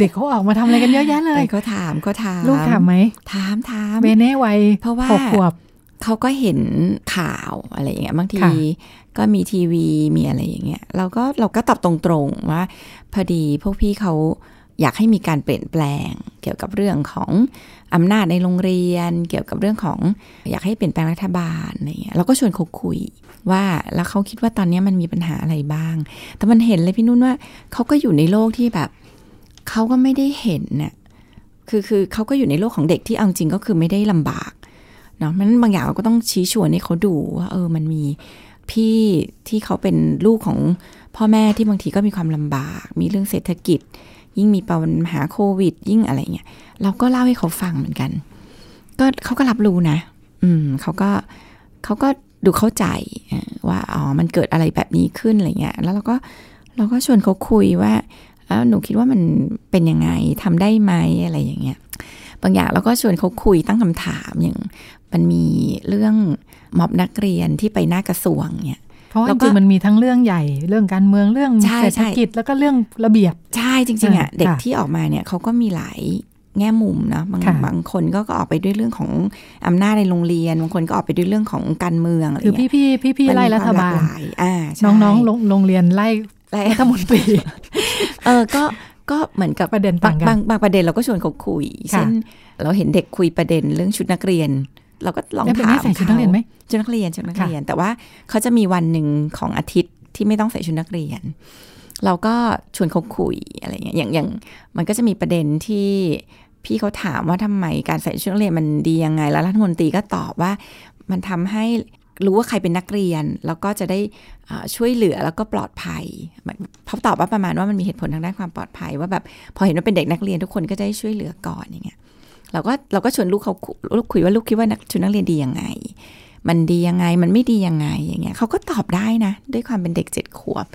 เด็กๆเขาออกมาทำอะไรกันเยอะแยะเลยเขาถามเขาถามลูกถามไหมถามถามเบเน่วัยเพราะว่าหกขวบเขาก็เห็นข่าวอะไรอย่างเงี้ยบางทีก็มีทีวีมีอะไรอย่างเงี้ยเราก็เราก็ตอบตรงๆว่า พอดีพวกพี่เขาอยากให้มีการเปลี่ยนแปลง เกี่ยวกับเรื่องของอำนาจในโรงเรียน เกี่ยวกับเรื่องของอยากให้เปลี่ยนแปลงรัฐบาลอะไรเงี้ยเราก็ชวนเขาคุย ว่าแล้วเขาคิดว่าตอนนี้มันมีปัญหาอะไรบ้าง แต่มันเห็นเลยพี่นุ่นว่าเขาก็อยู่ในโลกที่แบบเขาก็ไม่ได้เห็นเนี่ยคือคือเขาก็อยู่ในโลกของเด็กที่เอาจริงก็คือไม่ได้ลำบากเนาะมันบางอย่างเราก็ต้องชี้ชวนให้เขาดูว่าเออมันมีพี่ที่เขาเป็นลูกของพ่อแม่ที่บางทีก็มีความลำบาก มีเรื่องเศรษฐกิจ ยิ่งมีปัญหาโควิด ยิ่งอะไรเงี้ยเราก็เล่าให้เขาฟังเหมือนกัน ก็เขาก็รับรู้นะ อืมเขาก็เขาก็ ดูเข้าใจว่าอ๋อมันเกิดอะไรแบบนี้ขึ้นอะไรเงี้ยแล้วเราก็เราก็ชวนเขาคุยว่าแล้วหนูคิดว่ามันเป็นยังไงทำได้ไหมอะไรอย่างเงี้ยบางอย่างเราก็ชวนเขาคุยตั้งคำถามอย่างมันมีเรื่องม็อบนักเรียนที่ไปหน้ากระทรวงเนี่ยเพราะจริงมันมีทั้งเรื่องใหญ่เรื่องการเมืองเรื่องเศรษฐกิจแล้วก็เรื่องระเบียบ ใช่จริงๆอะเด็กที่ออกมาเนี่ยเขาก็มีหลาย แง่มุมนะบางบางคนก็ออกไปด้วยเรื่องของอำนาจในโรงเรียน บางคนก็ออกไปด้วยเรื่องของการเมืองอะไรคือพี่พี่พี่พี่ไล่รัฐบาลน้องๆโรงเรียนไล่รัฐมนตรีเออก็ก็เหมือนกับประเด็นบางบางบางประเด็นเราก็ชวนเขาคุย เช่น เราเห็นเด็กคุยประเด็นเรื่องชุดนักเรียน เราก็ลองถามเขาชุดนักเรียนไหมชุดนักเรียนชุดนักเรียน แต่ว่าเขาจะมีวันหนึ่งของอาทิตย์ที่ไม่ต้องใส่ชุดนักเรียน เราก็ชวนเขาคุยอะไรเงี้ยอย่างอย่างมันก็จะมีประเด็นที่พี่เขาถามว่าทำไมการใส่ชุดนักเรียนมันดียังไง แล้วรัฐมนตรีก็ตอบว่ามันทำให้รู้ว่าใครเป็นนักเรียน แล้วก็จะได้ช่วยเหลือแล้วก็ปลอดภัยเขาตอบว่าประมาณว่ามันมีเหตุผลทางด้านความปลอดภัย ว่าแบบพอเห็นว่าเป็นเด็กนักเรียนทุกคนก็จะได้ช่วยเหลือก่อนอย่างเงี้ยเราก็เราก็ชวนลูกเขาลูกคุยว่าลูกคิดว่านักชุดนักเรียนดียังไง มันดียังไงมันไม่ดียังไงอย่างเงี้ยเขาก็ตอบได้นะ ด้วยความเป็นเด็กเจ็ดขวบ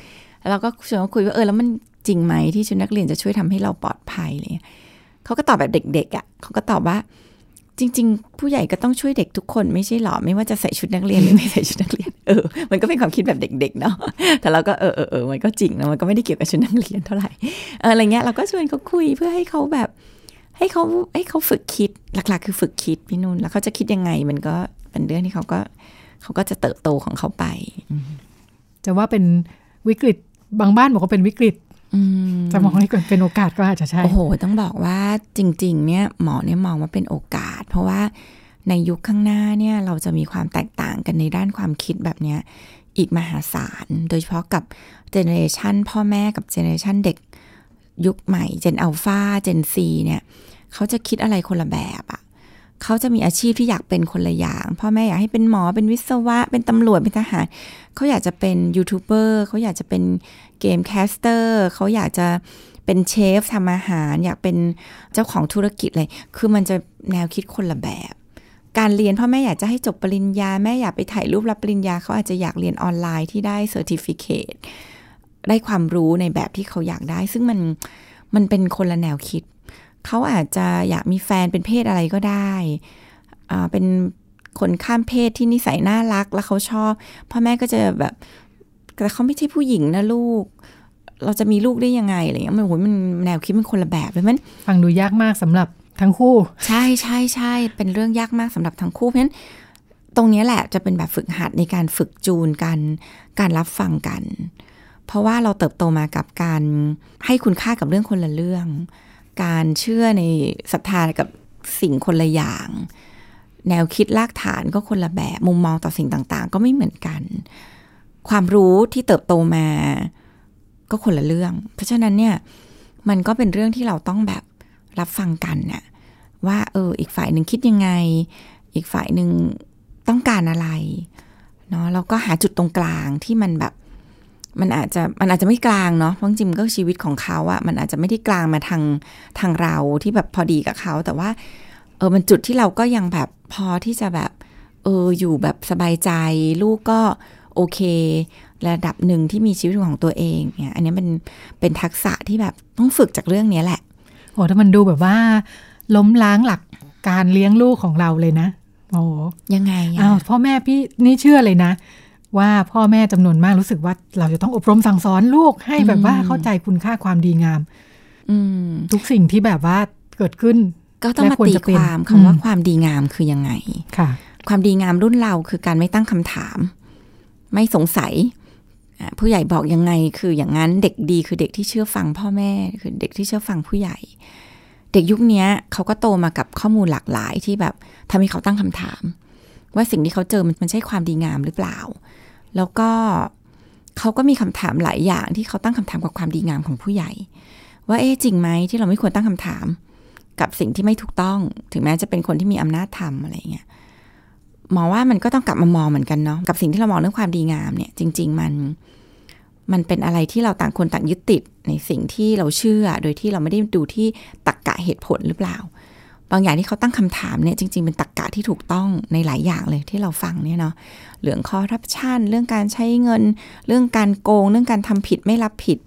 เราก็ชวนเขาคุยว่าเออแล้วมันจริงไหมที่ชุดนักเรียนจะช่วยทำให้เราปลอดภัยเลยเขาก็ตอบแบบเด็กๆอะ่ะเขาก็ตอบว่าจริง ๆ ผู้ใหญ่ก็ต้องช่วยเด็กทุกคนไม่ใช่หรอ ไม่ว่าจะใส่ชุดนักเรียนหรือไม่ใส่ชุดนักเรียนเออมันก็เป็นความคิดแบบเด็ก ๆ เนาะแต่เราก็เออเออเออมันก็จริงนะมันก็ไม่ได้เกี่ยวกับชุดนักเรียนเท่าไหร่อะไรเงี้ยเราก็ชวนเขาคุยเพื่อให้เขาแบบ ให้เขาให้เขาฝึกคิดหลัก ๆ คือฝึกคิดพี่นุ่นแล้วเขาจะคิดยังไงมันก็เป็นเรื่องที่เขาก็เขาก็จะเติบโตของเขาไป จะว่าเป็นวิกฤต บางบ้านบอกว่าเป็นวิกฤตจะมองให้เป็นโอกาสก็อาจจะใช่ โอ้โห ต้องบอกว่าจริง ๆ เนี่ยหมอเนี่ยมองว่าเป็นโอกาส เพราะว่าในยุคข้างหน้าเนี่ยเราจะมีความแตกต่างกันในด้านความคิดแบบเนี้ยอีกมหาศาล โดยเฉพาะกับ generation พ่อแม่กับ generation เด็กยุคใหม่ Gen Alpha Gen Z เนี่ย เขาจะคิดอะไรคนละแบบอะ เขาจะมีอาชีพที่อยากเป็นคนละอย่าง พ่อแม่อยากให้เป็นหมอเป็นวิศวะ เป็นตำรวจเป็นทหารเขาอยากจะเป็นยูทูบเบอร์เขาอยากจะเป็น game caster เขาอยากจะเป็นเชฟทำอาหาร อยากเป็นเจ้าของธุรกิจเลยคือมันจะแนวคิดคนละแบบ การเรียนพ่อแม่อยากจะให้จบปริญญาแม่อยากไปถ่ายรูปรับปริญญาเขาอาจจะอยากเรียนออนไลน์ที่ได้ certificate ได้ความรู้ในแบบที่เขาอยากได้ ซึ่งมันมันเป็นคนละแนวคิด เขาอาจจะอยากมีแฟนเป็นเพศอะไรก็ได้อ่าเป็นคนข้ามเพศที่นิสัยน่ารักแล้วเขาชอบพ่อแม่ก็จะแบบแต่เขาไม่ใช่ผู้หญิงนะลูก เราจะมีลูกได้ยังไงอะไรเงี้ยมันโหมันแนวคิดมันคนละแบบเลยมันฟังดูยากมากสำหรับทั้งคู่ ใช่ใช่ใช่เป็นเรื่องยากมากสำหรับทั้งคู่เพราะฉะนั้นตรงนี้แหละจะเป็นแบบฝึกหัดในการฝึกจูนกัน การรับฟังกัน เพราะว่าเราเติบโตมากับการให้คุณค่ากับเรื่องคนละเรื่อง การเชื่อในศรัทธากับสิ่งคนละอย่าง แนวคิดลากฐานก็คนละแบบ มุมมองต่อสิ่งต่างๆ ก็ไม่เหมือนกัน ความรู้ที่เติบโตมา ก็คนละเรื่อง เพราะฉะนั้นเนี่ยมันก็เป็นเรื่องที่เราต้องแบบรับฟังกันน่ะว่าเอออีกฝ่ายหนึ่งคิดยังไง อีกฝ่ายหนึ่งต้องการอะไรเนาะแล้วก็หาจุดตรงกลางที่มันแบบ มันอาจจะมันอาจจะไม่กลางเนาะเพราะจริงก็ชีวิตของเขาอะมันอาจจะไม่ได้กลางมาทางทางเราที่แบบพอดีกับเขา แต่ว่า เออมันจุดที่เราก็ยังแบบพอที่จะแบบ เอออยู่แบบสบายใจ ลูกก็โอเค ระดับหนึ่งที่มีชีวิตของตัวเองเนี่ย อันนี้เป็นเป็นทักษะที่แบบต้องฝึกจากเรื่องนี้แหละโอ้ถ้ามันดูแบบว่า ล้มล้างหลักการเลี้ยงลูกของเราเลยนะโอ้ยังไงอ้าวพ่อแม่พี่นี่เชื่อเลยนะ ว่าพ่อแม่จำนวนมากรู้สึกว่า เราจะต้องอบรมสั่งสอนลูกให้แบบว่าเข้าใจคุณค่าความดีงามทุกสิ่งที่แบบว่าเกิดขึ้น ก็ต้องมาตีความคำว่าความดีงามคือยังไงค่ะ ความดีงามรุ่นเราคือการไม่ตั้งคำถาม ไม่สงสัยผู้ใหญ่บอกยังไงคืออย่างนั้นเด็กดีคือเด็กที่เชื่อฟังพ่อแม่คือเด็กที่เชื่อฟังผู้ใหญ่ เด็กยุคนี้เขาก็โตมากับข้อมูลหลากหลายที่แบบทำให้เขาตั้งคำถาม ว่าสิ่งที่เขาเจอมันใช่ความดีงามหรือเปล่า แล้วก็เขาก็มีคำถามหลายอย่างที่เขาตั้งคำถามกับความดีงามของผู้ใหญ่ ว่าเอ๊ะจริงไหมที่เราไม่ควรตั้งคำถาม กับสิ่งที่ไม่ถูกต้อง ถึงแม้จะเป็นคนที่มีอำนาจทำอะไรเงี้ยมองว่ามันก็ต้องกลับมามองเหมือนกันเนาะกับสิ่งที่เรามองเรื่องความดีงามเนี่ย จริง ๆ มันมันเป็นอะไรที่เราต่างคนต่างยึดติดในสิ่งที่เราเชื่อ โดยที่เราไม่ได้ดูที่ตรกกะเหตุผลหรือเปล่า บางอย่างที่เขาตั้งคำถามเนี่ยจริง ๆ เป็นตรกกะที่ถูกต้องในหลายอย่างเลยที่เราฟังเนี่ยเนาะเรื่องคอร์รัปชันเรื่องการใช้เงิน เรื่องการโกง เรื่องการทำผิดไม่รับผิด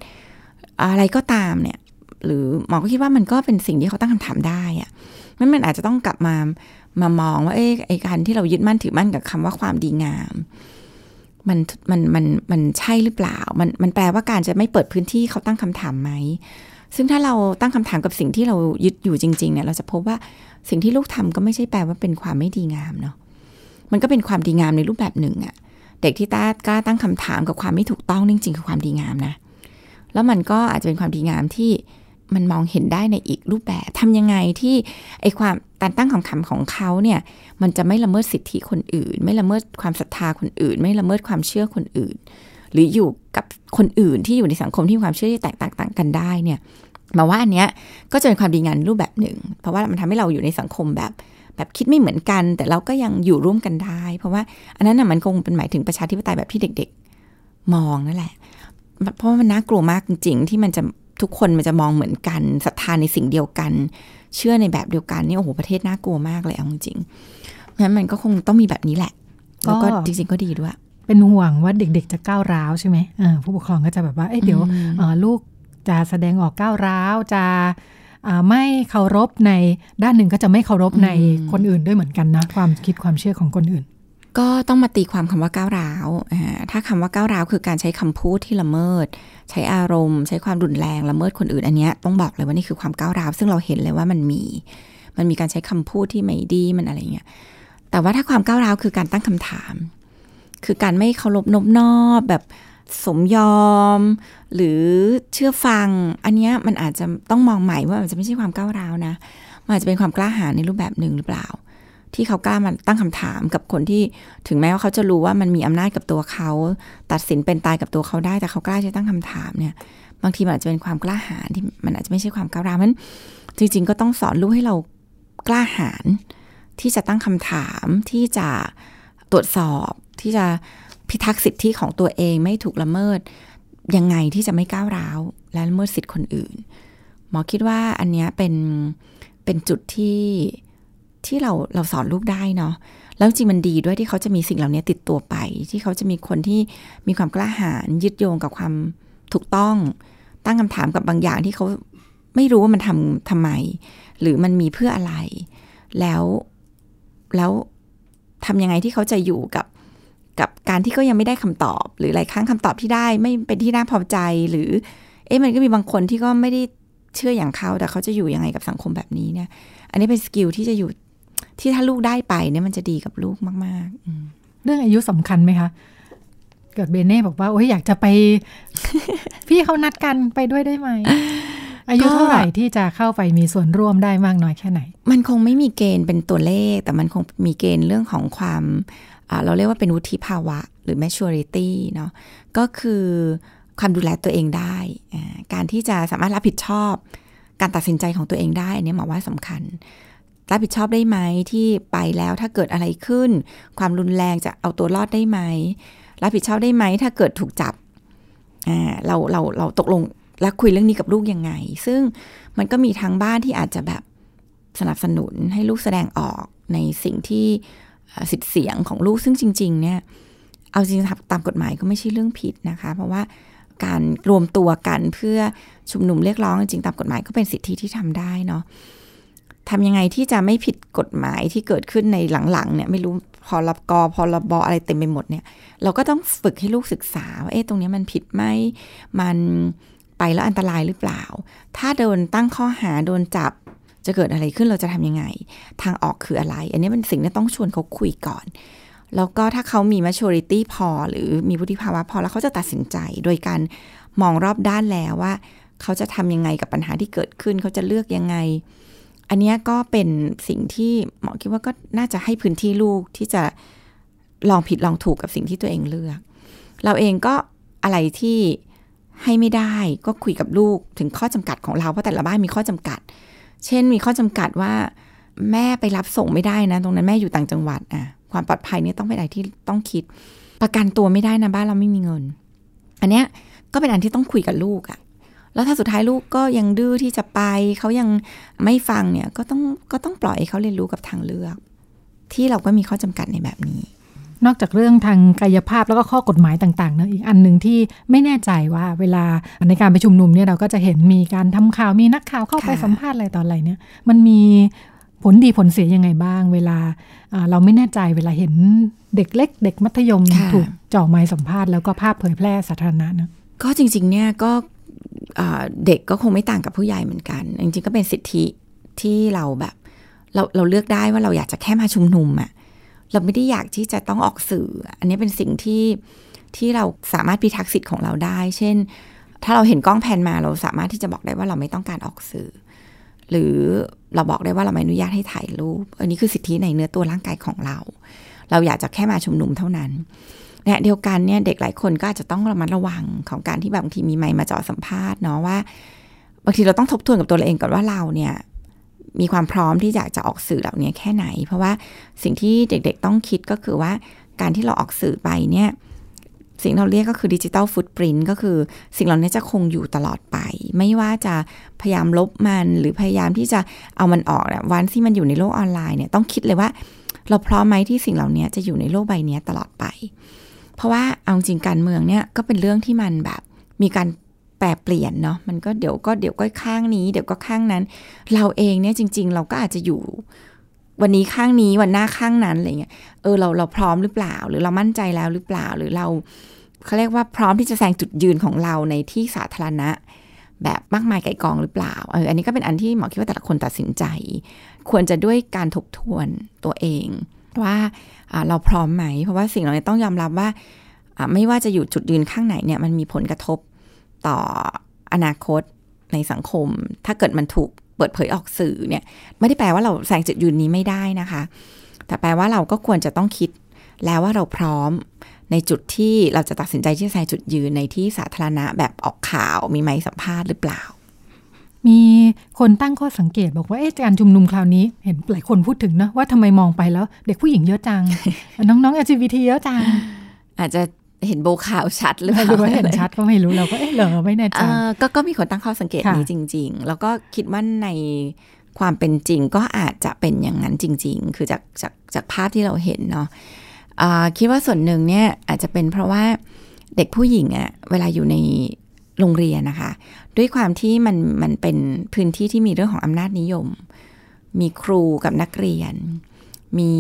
อะไรก็ตามเนี่ย หรือหมอก็คิดว่ามันก็เป็นสิ่งที่เขาตั้งคำถามได้อะมันมันอาจจะต้องกลับมามามองว่าเอ้ไอการที่เรายึดมั่นถือมั่นกับคำว่าความดีงาม มันมันมันมันใช่หรือเปล่า มันมันแปลว่าการจะไม่เปิดพื้นที่เขาตั้งคำถามไหม ซึ่งถ้าเราตั้งคำถามกับสิ่งที่เรายึดอยู่จริงๆเนี่ยเราจะพบว่าสิ่งที่ลูกทำก็ไม่ใช่แปลว่าเป็นความไม่ดีงามเนาะมันก็เป็นความดีงามในรูปแบบหนึ่งอะเด็กที่ต้ากล้าตั้งคำถามกับความไม่ถูกต้องจริงๆคือความดีงามนะ แล้วมันก็อาจจะเป็นความดีงามที่มันมองเห็นได้ในอีกรูปแบบทำยังไงที่ไอความการตั้งคำถามของเขาเนี่ย มันจะไม่ละเมิดสิทธิคนอื่น ไม่ละเมิดความศรัทธาคนอื่น ไม่ละเมิดความเชื่อคนอื่น หรืออยู่กับ คนอื่นที่อยู่ในสังคมที่มีความเชื่อที่แตกต่างกันได้เนี่ยมาว่าอันเนี้ยก็จะเป็นความดีงานรูปแบบหนึ่ง เพราะว่ามันทำให้เราอยู่ในสังคมแบบแบบคิดไม่เหมือนกัน แต่เราก็ยังอยู่ร่วมกันได้ เพราะว่าอันนั้นน่ะมันคงเป็นหมายถึงประชาธิปไตยแบบที่เด็ก ๆ มองนั่นแหละ เพราะว่ามันน่ากลัวมากจริง ๆ ที่มันจะทุกคนมันจะมองเหมือนกันศรัทธาในสิ่งเดียวกัน เชื่อในแบบเดียวกันนี่โอ้โหประเทศน่ากลัวมากเลยเอาจริงๆงั้นมันก็คงต้องมีแบบนี้แหละแล้วก็จริง ๆ ก็ดีด้วย เป็นห่วงว่าเด็กๆจะก้าวร้าวใช่ไหมผู้ปกครองก็จะแบบว่าเอ้เดี๋ยวลูกจะแสดงออกก้าวร้าวจะไม่เคารพในด้านหนึ่งก็จะไม่เคารพในคนอื่นด้วยเหมือนกันนะ ความคิดความเชื่อของคนอื่น ก็ต้องมาตีความคำว่าก้าวร้าวถ้าคำว่าก้าวร้าวคือการใช้คำพูดที่ละเมิด ใช้อารมณ์ ใช้ความรุนแรงละเมิดคนอื่นอันนี้ต้องบอกเลยว่านี่คือความก้าวร้าว ซึ่งเราเห็นเลยว่ามันมี มันมีการใช้คำพูดที่ไม่ดีมันอะไรเงี้ยแต่ว่าถ้าความก้าวร้าวคือการตั้งคำถาม คือการไม่เคารพนบนอบแบบสมยอม หรือเชื่อฟัง อันนี้มันอาจจะต้องมองใหม่ว่ามันจะไม่ใช่ความก้าวร้าวนะมันอาจจะเป็นความกล้าหาญในรูปแบบหนึ่งหรือเปล่า ที่เขากล้ามาตั้งคำถามกับคนที่ถึงแม้ว่าเขาจะรู้ว่ามันมีอำนาจกับตัวเขา ตัดสินเป็นตายกับตัวเขาได้ แต่เขากล้าจะตั้งคำถามเนี่ย บางทีมันอาจจะเป็นความกล้าหาญที่มันอาจจะไม่ใช่ความก้าวร้าวมันจริง ๆ ก็ต้องสอนลูกให้เรากล้าหาญที่จะตั้งคำถามที่จะตรวจสอบ ที่จะพิทักษ์สิทธิของตัวเองไม่ถูกละเมิด ยังไงที่จะไม่ก้าวร้าว และละเมิดสิทธิคนอื่น หมอคิดว่าอันนี้เป็นเป็นจุดที่ที่เราเราสอนลูกได้เนาะแล้วจริงมันดีด้วยที่เขาจะมีสิ่งเหล่านี้ติดตัวไป ที่เขาจะมีคนที่มีความกล้าหาญยึดโยงกับความถูกต้อง ตั้งคำถามกับบางอย่างที่เขาไม่รู้ว่ามันทำทำไม หรือมันมีเพื่ออะไร แล้วแล้วทำยังไงที่เขาจะอยู่กับ กับการที่เขายังไม่ได้คำตอบ หรือหลายครั้งคำตอบที่ได้ไม่เป็นที่น่าพอใจหรือ เอ๊ะมันก็มีบางคนที่ก็ไม่ได้เชื่ออย่างเขาแต่เขาจะอยู่ยังไงกับสังคมแบบนี้เนี่ย อันนี้เป็นสกิลที่จะอยู่ที่ถ้าลูกได้ไปเนี่ยมันจะดีกับลูกมากๆเรื่องอายุสำคัญไหมคะเกิดเบเน่บอกว่าโอ้ยอยากจะไป พี่เขานัดกันไปด้วยได้ไหมอายุเท่าไหร่ที่จะเข้าไปมีส่วนร่วมได้มากน้อยแค่ไหน มันคงไม่มีเกณฑ์เป็นตัวเลข แต่มันคงมีเกณฑ์เรื่องของความ เราเรียกว่าเป็นวุฒิภาวะหรือ maturity เนาะก็คือความดูแลตัวเองได้ การที่จะสามารถรับผิดชอบการตัดสินใจของตัวเองได้อันนี้หมอว่าสำคัญ รับผิดชอบได้ไหมที่ไปแล้วถ้าเกิดอะไรขึ้น ความรุนแรงจะเอาตัวรอดได้ไหม รับผิดชอบได้ไหมถ้าเกิดถูกจับเราเราเราตกลงแล้วคุยเรื่องนี้กับลูกยังไง ซึ่งมันก็มีทางบ้านที่อาจจะแบบสนับสนุนให้ลูกแสดงออกในสิ่งที่ สิทธิเสียงของลูกซึ่งจริง ๆ เนี่ย เอาจริงตามกฎหมายก็ไม่ใช่เรื่องผิดนะคะ เพราะว่าการรวมตัวกันเพื่อชุมนุมเรียกร้องจริงตามกฎหมายก็เป็นสิทธิที่ทำได้เนาะทำยังไงที่จะไม่ผิดกฎหมายที่เกิดขึ้นในหลังๆเนี่ยไม่รู้พอรับกอพอรบอะไรเต็มไปหมดเนี่ย เราก็ต้องฝึกให้ลูกศึกษาว่าเอ๊ะตรงนี้มันผิดไหมมันไปแล้วอันตรายหรือเปล่า ถ้าโดนตั้งข้อหาโดนจับ จะเกิดอะไรขึ้นเราจะทำยังไง ทางออกคืออะไร อันนี้เป็นสิ่งที่ต้องชวนเขาคุยก่อน แล้วก็ถ้าเขามี maturity พอ หรือมีวุฒิภาวะพอแล้วเขาจะตัดสินใจ โดยการมองรอบด้านแล้วว่า เขาจะทำยังไงกับปัญหาที่เกิดขึ้น เขาจะเลือกยังไง อันนี้ก็เป็นสิ่งที่หมอคิดว่าก็น่าจะให้พื้นที่ลูกที่จะลองผิดลองถูกกับสิ่งที่ตัวเองเลือก เราเองก็อะไรที่ให้ไม่ได้ก็คุยกับลูกถึงข้อจำกัดของเราเพราะแต่ละบ้านมีข้อจำกัด เช่นมีข้อจำกัดว่าแม่ไปรับส่งไม่ได้นะ ตรงนั้นแม่อยู่ต่างจังหวัดอะความปลอดภัยนี่ต้องเป็นอะไรที่ต้องคิด ประกันตัวไม่ได้นะบ้านเราไม่มีเงิน อันเนี้ยก็เป็นอันที่ต้องคุยกับลูกอะแล้วถ้าสุดท้ายลูกก็ยังดื้อที่จะไปเขายังไม่ฟังเนี่ยก็ต้องก็ต้องปล่อยให้เขาเรียนรู้กับทางเลือก ที่เราก็มีข้อจำกัดในแบบนี้ นอกจากเรื่องทางกายภาพแล้วก็ข้อกฎหมายต่างๆเนะอีกอันหนึ่งที่ไม่แน่ใจว่าเวลาในการไปชุมนุมเนี่ยเราก็จะเห็นมีการทำข่าวมีนักข่าวเข้าไปสัมภาษณ์อะไรตอนอะไรเนี่ยมันมีผลดีผลเสียยังไงบ้าง เวลาเราไม่แน่ใจเวลาเห็นเด็กเล็ก เด็กมัธยมถูกจ่อไม้สัมภาษณ์แล้วก็ภาพเผยแพร่สาธารณะนะก็จริงๆเนี่ยก็เด็กก็คงไม่ต่างกับผู้ใหญ่เหมือนกัน จริงๆก็เป็นสิทธิที่เราแบบเราเราเลือกได้ว่าเราอยากจะแค่มาชุมนุมอะ เราไม่ได้อยากที่จะต้องออกสื่อ อันนี้เป็นสิ่งที่ที่เราสามารถพิทักษ์สิทธิ์ของเราได้ เช่น ถ้าเราเห็นกล้องแพนมาเราสามารถที่จะบอกได้ว่าเราไม่ต้องการออกสื่อ หรือเราบอกได้ว่าเราไม่อนุญาตให้ถ่ายรูป อันนี้คือสิทธิในเนื้อตัวร่างกายของเรา เราอยากจะแค่มาชุมนุมเท่านั้นเนี่ยเดียวกันเนี่ยเด็กหลายคนก็อาจจะต้องระมัดระวังของการที่แบบบางทีมีไมค์มาจ่อสัมภาษณ์เนาะว่า บางทีเราต้องทบทวนกับตัวเราเองก่อนว่าเราเนี่ย มีความพร้อมที่อยากจะออกสื่อเหล่านี้แค่ไหน เพราะว่าสิ่งที่เด็กๆต้องคิดก็คือว่าการที่เราออกสื่อไปเนี่ยสิ่งเราเรียกก็คือดิจิตอลฟุตปรินต์ก็คือสิ่งเหล่านี้จะคงอยู่ตลอดไป ไม่ว่าจะพยายามลบมันหรือพยายามที่จะเอามันออกนะวันที่มันอยู่ในโลกออนไลน์เนี่ยต้องคิดเลยว่า เราพร้อมไหมที่สิ่งเหล่านี้จะอยู่ในโลกใบนี้ตลอดไป เพราะว่าเอาจริงการเมืองเนี่ยก็เป็นเรื่องที่มันแบบมีการ แปรเปลี่ยนเนาะมันก็เดี๋ยวก็เดี๋ยวก็ข้างนี้ เดี๋ยวก็ข้างนั้น เราเองเนี่ยจริง ๆ เราก็อาจจะอยู่ วันนี้ข้างนี้วันหน้าข้างนั้นอะไรเงี้ยเออเราเราพร้อมหรือเปล่า หรือเรามั่นใจแล้วหรือเปล่าหรือเราเขาเรียกว่าพร้อมที่จะแสดงจุดยืนของเราในที่สาธารณะ แบบมากมายไก่กองหรือเปล่าเอออันนี้ก็เป็นอันที่หมอคิดว่าแต่ละคนตัดสินใจ ควรจะด้วยการทบทวนตัวเอง ว่าเราพร้อมไหม เพราะว่าสิ่งเหล่านี้ต้องยอมรับว่าไม่ว่าจะอยู่จุดยืนข้างไหนเนี่ยมันมีผลกระทบ ต่ออนาคตในสังคม ถ้าเกิดมันถูกเปิดเผยออกสื่อเนี่ยไม่ได้แปลว่าเราแสดงจุดยืนนี้ไม่ได้นะคะ แต่แปลว่าเราก็ควรจะต้องคิดแล้วว่าเราพร้อมในจุดที่เราจะตัดสินใจที่จะแสดงจุดยืนในที่สาธารณะแบบออกข่าวมีไมสัมภาษณ์หรือเปล่า มีคนตั้งข้อสังเกตบอกว่าเอ๊ะการชุมนุมคราวนี้เห็นหลายคนพูดถึงนะว่าทำไมมองไปแล้ว เด็กผู้หญิงเยอะจัง น้องๆ LGBT เยอะจัง อาจจะ เห็นโบข่าวชัดหรือเปล่าหเห็นชัดก็ไม่รู้เราก็เอ๊ะเหรอไม่แน่ใจก็ก็มีคนตั้งข้อสังเกตนี้จริง ๆ แล้วก็คิดว่าในความเป็นจริงก็อาจจะเป็นอย่างนั้นจริง ๆ คือจากจากจากภาพที่เราเห็นเนาะคิดว่าส่วนหนึ่งเนี่ยอาจจะเป็นเพราะว่าเด็กผู้หญิงอะเวลาอยู่ในโรงเรียนนะคะ ด้วยความที่มันมันเป็นพื้นที่ที่มีเรื่องของอำนาจนิยม มีครูกับนักเรียน มี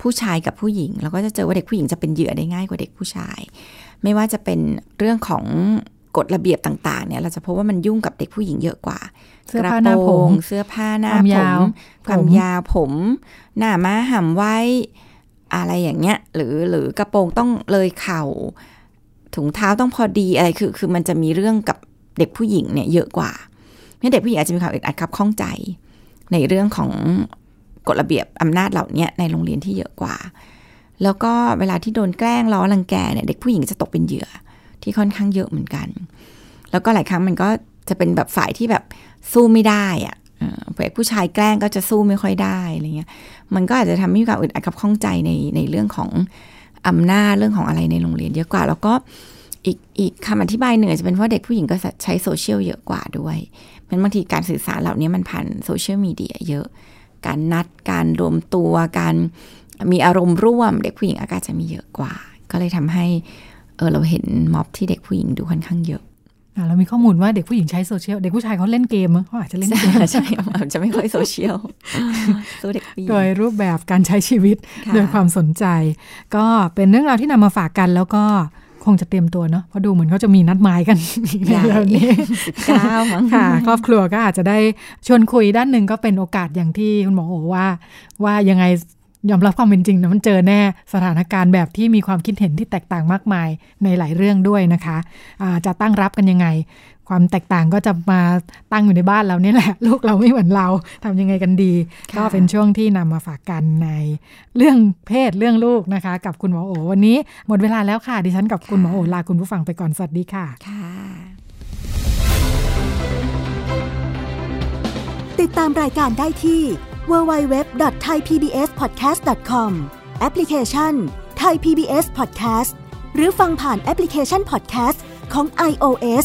ผู้ชายกับผู้หญิง เราก็จะเจอว่าเด็กผู้หญิงจะเป็นเหยื่อได้ง่ายกว่าเด็กผู้ชาย ไม่ว่าจะเป็นเรื่องของกฎระเบียบต่างๆ เนี่ยเราจะพบว่ามันยุ่งกับเด็กผู้หญิงเยอะกว่า เสื้อผ้าหน้าผมเสื้อผ้าหน้าผมความยาวผม หน้าม้าห่ำไว้อะไรอย่างเงี้ย หรือหรือกระโปรงต้องเลยเข่า ถุงเท้าต้องพอดีอะไรคือ คือมันจะมีเรื่องกับเด็กผู้หญิงเนี่ยเยอะกว่าเนี่ยเด็กผู้หญิงอาจจะมีความอึดอัดครับข้องใจ ในเรื่องของ กฎระเบียบอำนาจเหล่านี้ในโรงเรียนที่เยอะกว่า แล้วก็เวลาที่โดนแกล้งล้อรังแกเนี่ยเด็กผู้หญิงจะตกเป็นเหยื่อที่ค่อนข้างเยอะเหมือนกัน แล้วก็หลายครั้งมันก็จะเป็นแบบฝ่ายที่แบบสู้ไม่ได้อะเด็กผู้ชายแกล้งก็จะสู้ไม่ค่อยได้อะไรเงี้ย มันก็อาจจะทำให้มีความอึดอัดกับข้องใจในในเรื่องของอำนาจเรื่องของอะไรในโรงเรียนเยอะกว่า แล้วก็อีกอีกคำอธิบายหนึ่งจะเป็นว่าะเด็กผู้หญิงก็ใช้โซเชียลเยอะกว่าด้วยมันบางทีการสื่อสารเหล่านี้มันผ่านโซเชียลมีเดียเยอะ การนัดการรวมตัวการมีอารมณ์ร่วม เด็กผู้หญิงอากาศจะมีเยอะกว่า ก็เลยทำให้เออเราเห็นม็อบที่เด็กผู้หญิงดูค่อนข้างเยอะเรามีข้อมูลว่าเด็กผู้หญิงใช้โซเชียล เด็กผู้ชายเขาเล่นเกมเขาอาจจะเล่นเกมใช่อาจจะไม่ค่อยโซเชียลเด็กโดยรูปแบบการใช้ชีวิตโดยความสนใจ ก็เป็นเรื่องราวที่นำมาฝากกันแล้วก็ คงจะเตรียมตัวเนาะเพราะดูเหมือนเขาจะมีนัดหมายกันในเรื่องนี้สิบเก้ามั้งค่ะ ครอบครัวก็อาจจะได้ชวนคุยด้านหนึ่งก็เป็นโอกาสอย่างที่คุณหมอโอว่า ว่ายังไงยอมรับความเป็นจริงนะมันเจอแน่สถานการณ์แบบที่มีความคิดเห็นที่แตกต่างมากมายในหลายเรื่องด้วยนะคะะจะตั้งรับกันยังไง ความแตกต่างก็จะมาตั้งอยู่ในบ้านเราเนี่ยแหละ ลูกเราไม่เหมือนเราทำยังไงกันดี ก็เป็นช่วงที่นำมาฝากกันในเรื่องเพศเรื่องลูกนะคะ กับคุณหมอโอ วันนี้หมดเวลาแล้วค่ะ ดิฉันกับคุณหมอโอลาคุณผู้ฟังไปก่อน สวัสดีค่ะค่ะ ติดตามรายการได้ที่ www.thaipbspodcast.com แอปพลิเคชัน Thai PBS Podcast หรือฟังผ่านแอปพลิเคชัน Podcast ของ iOS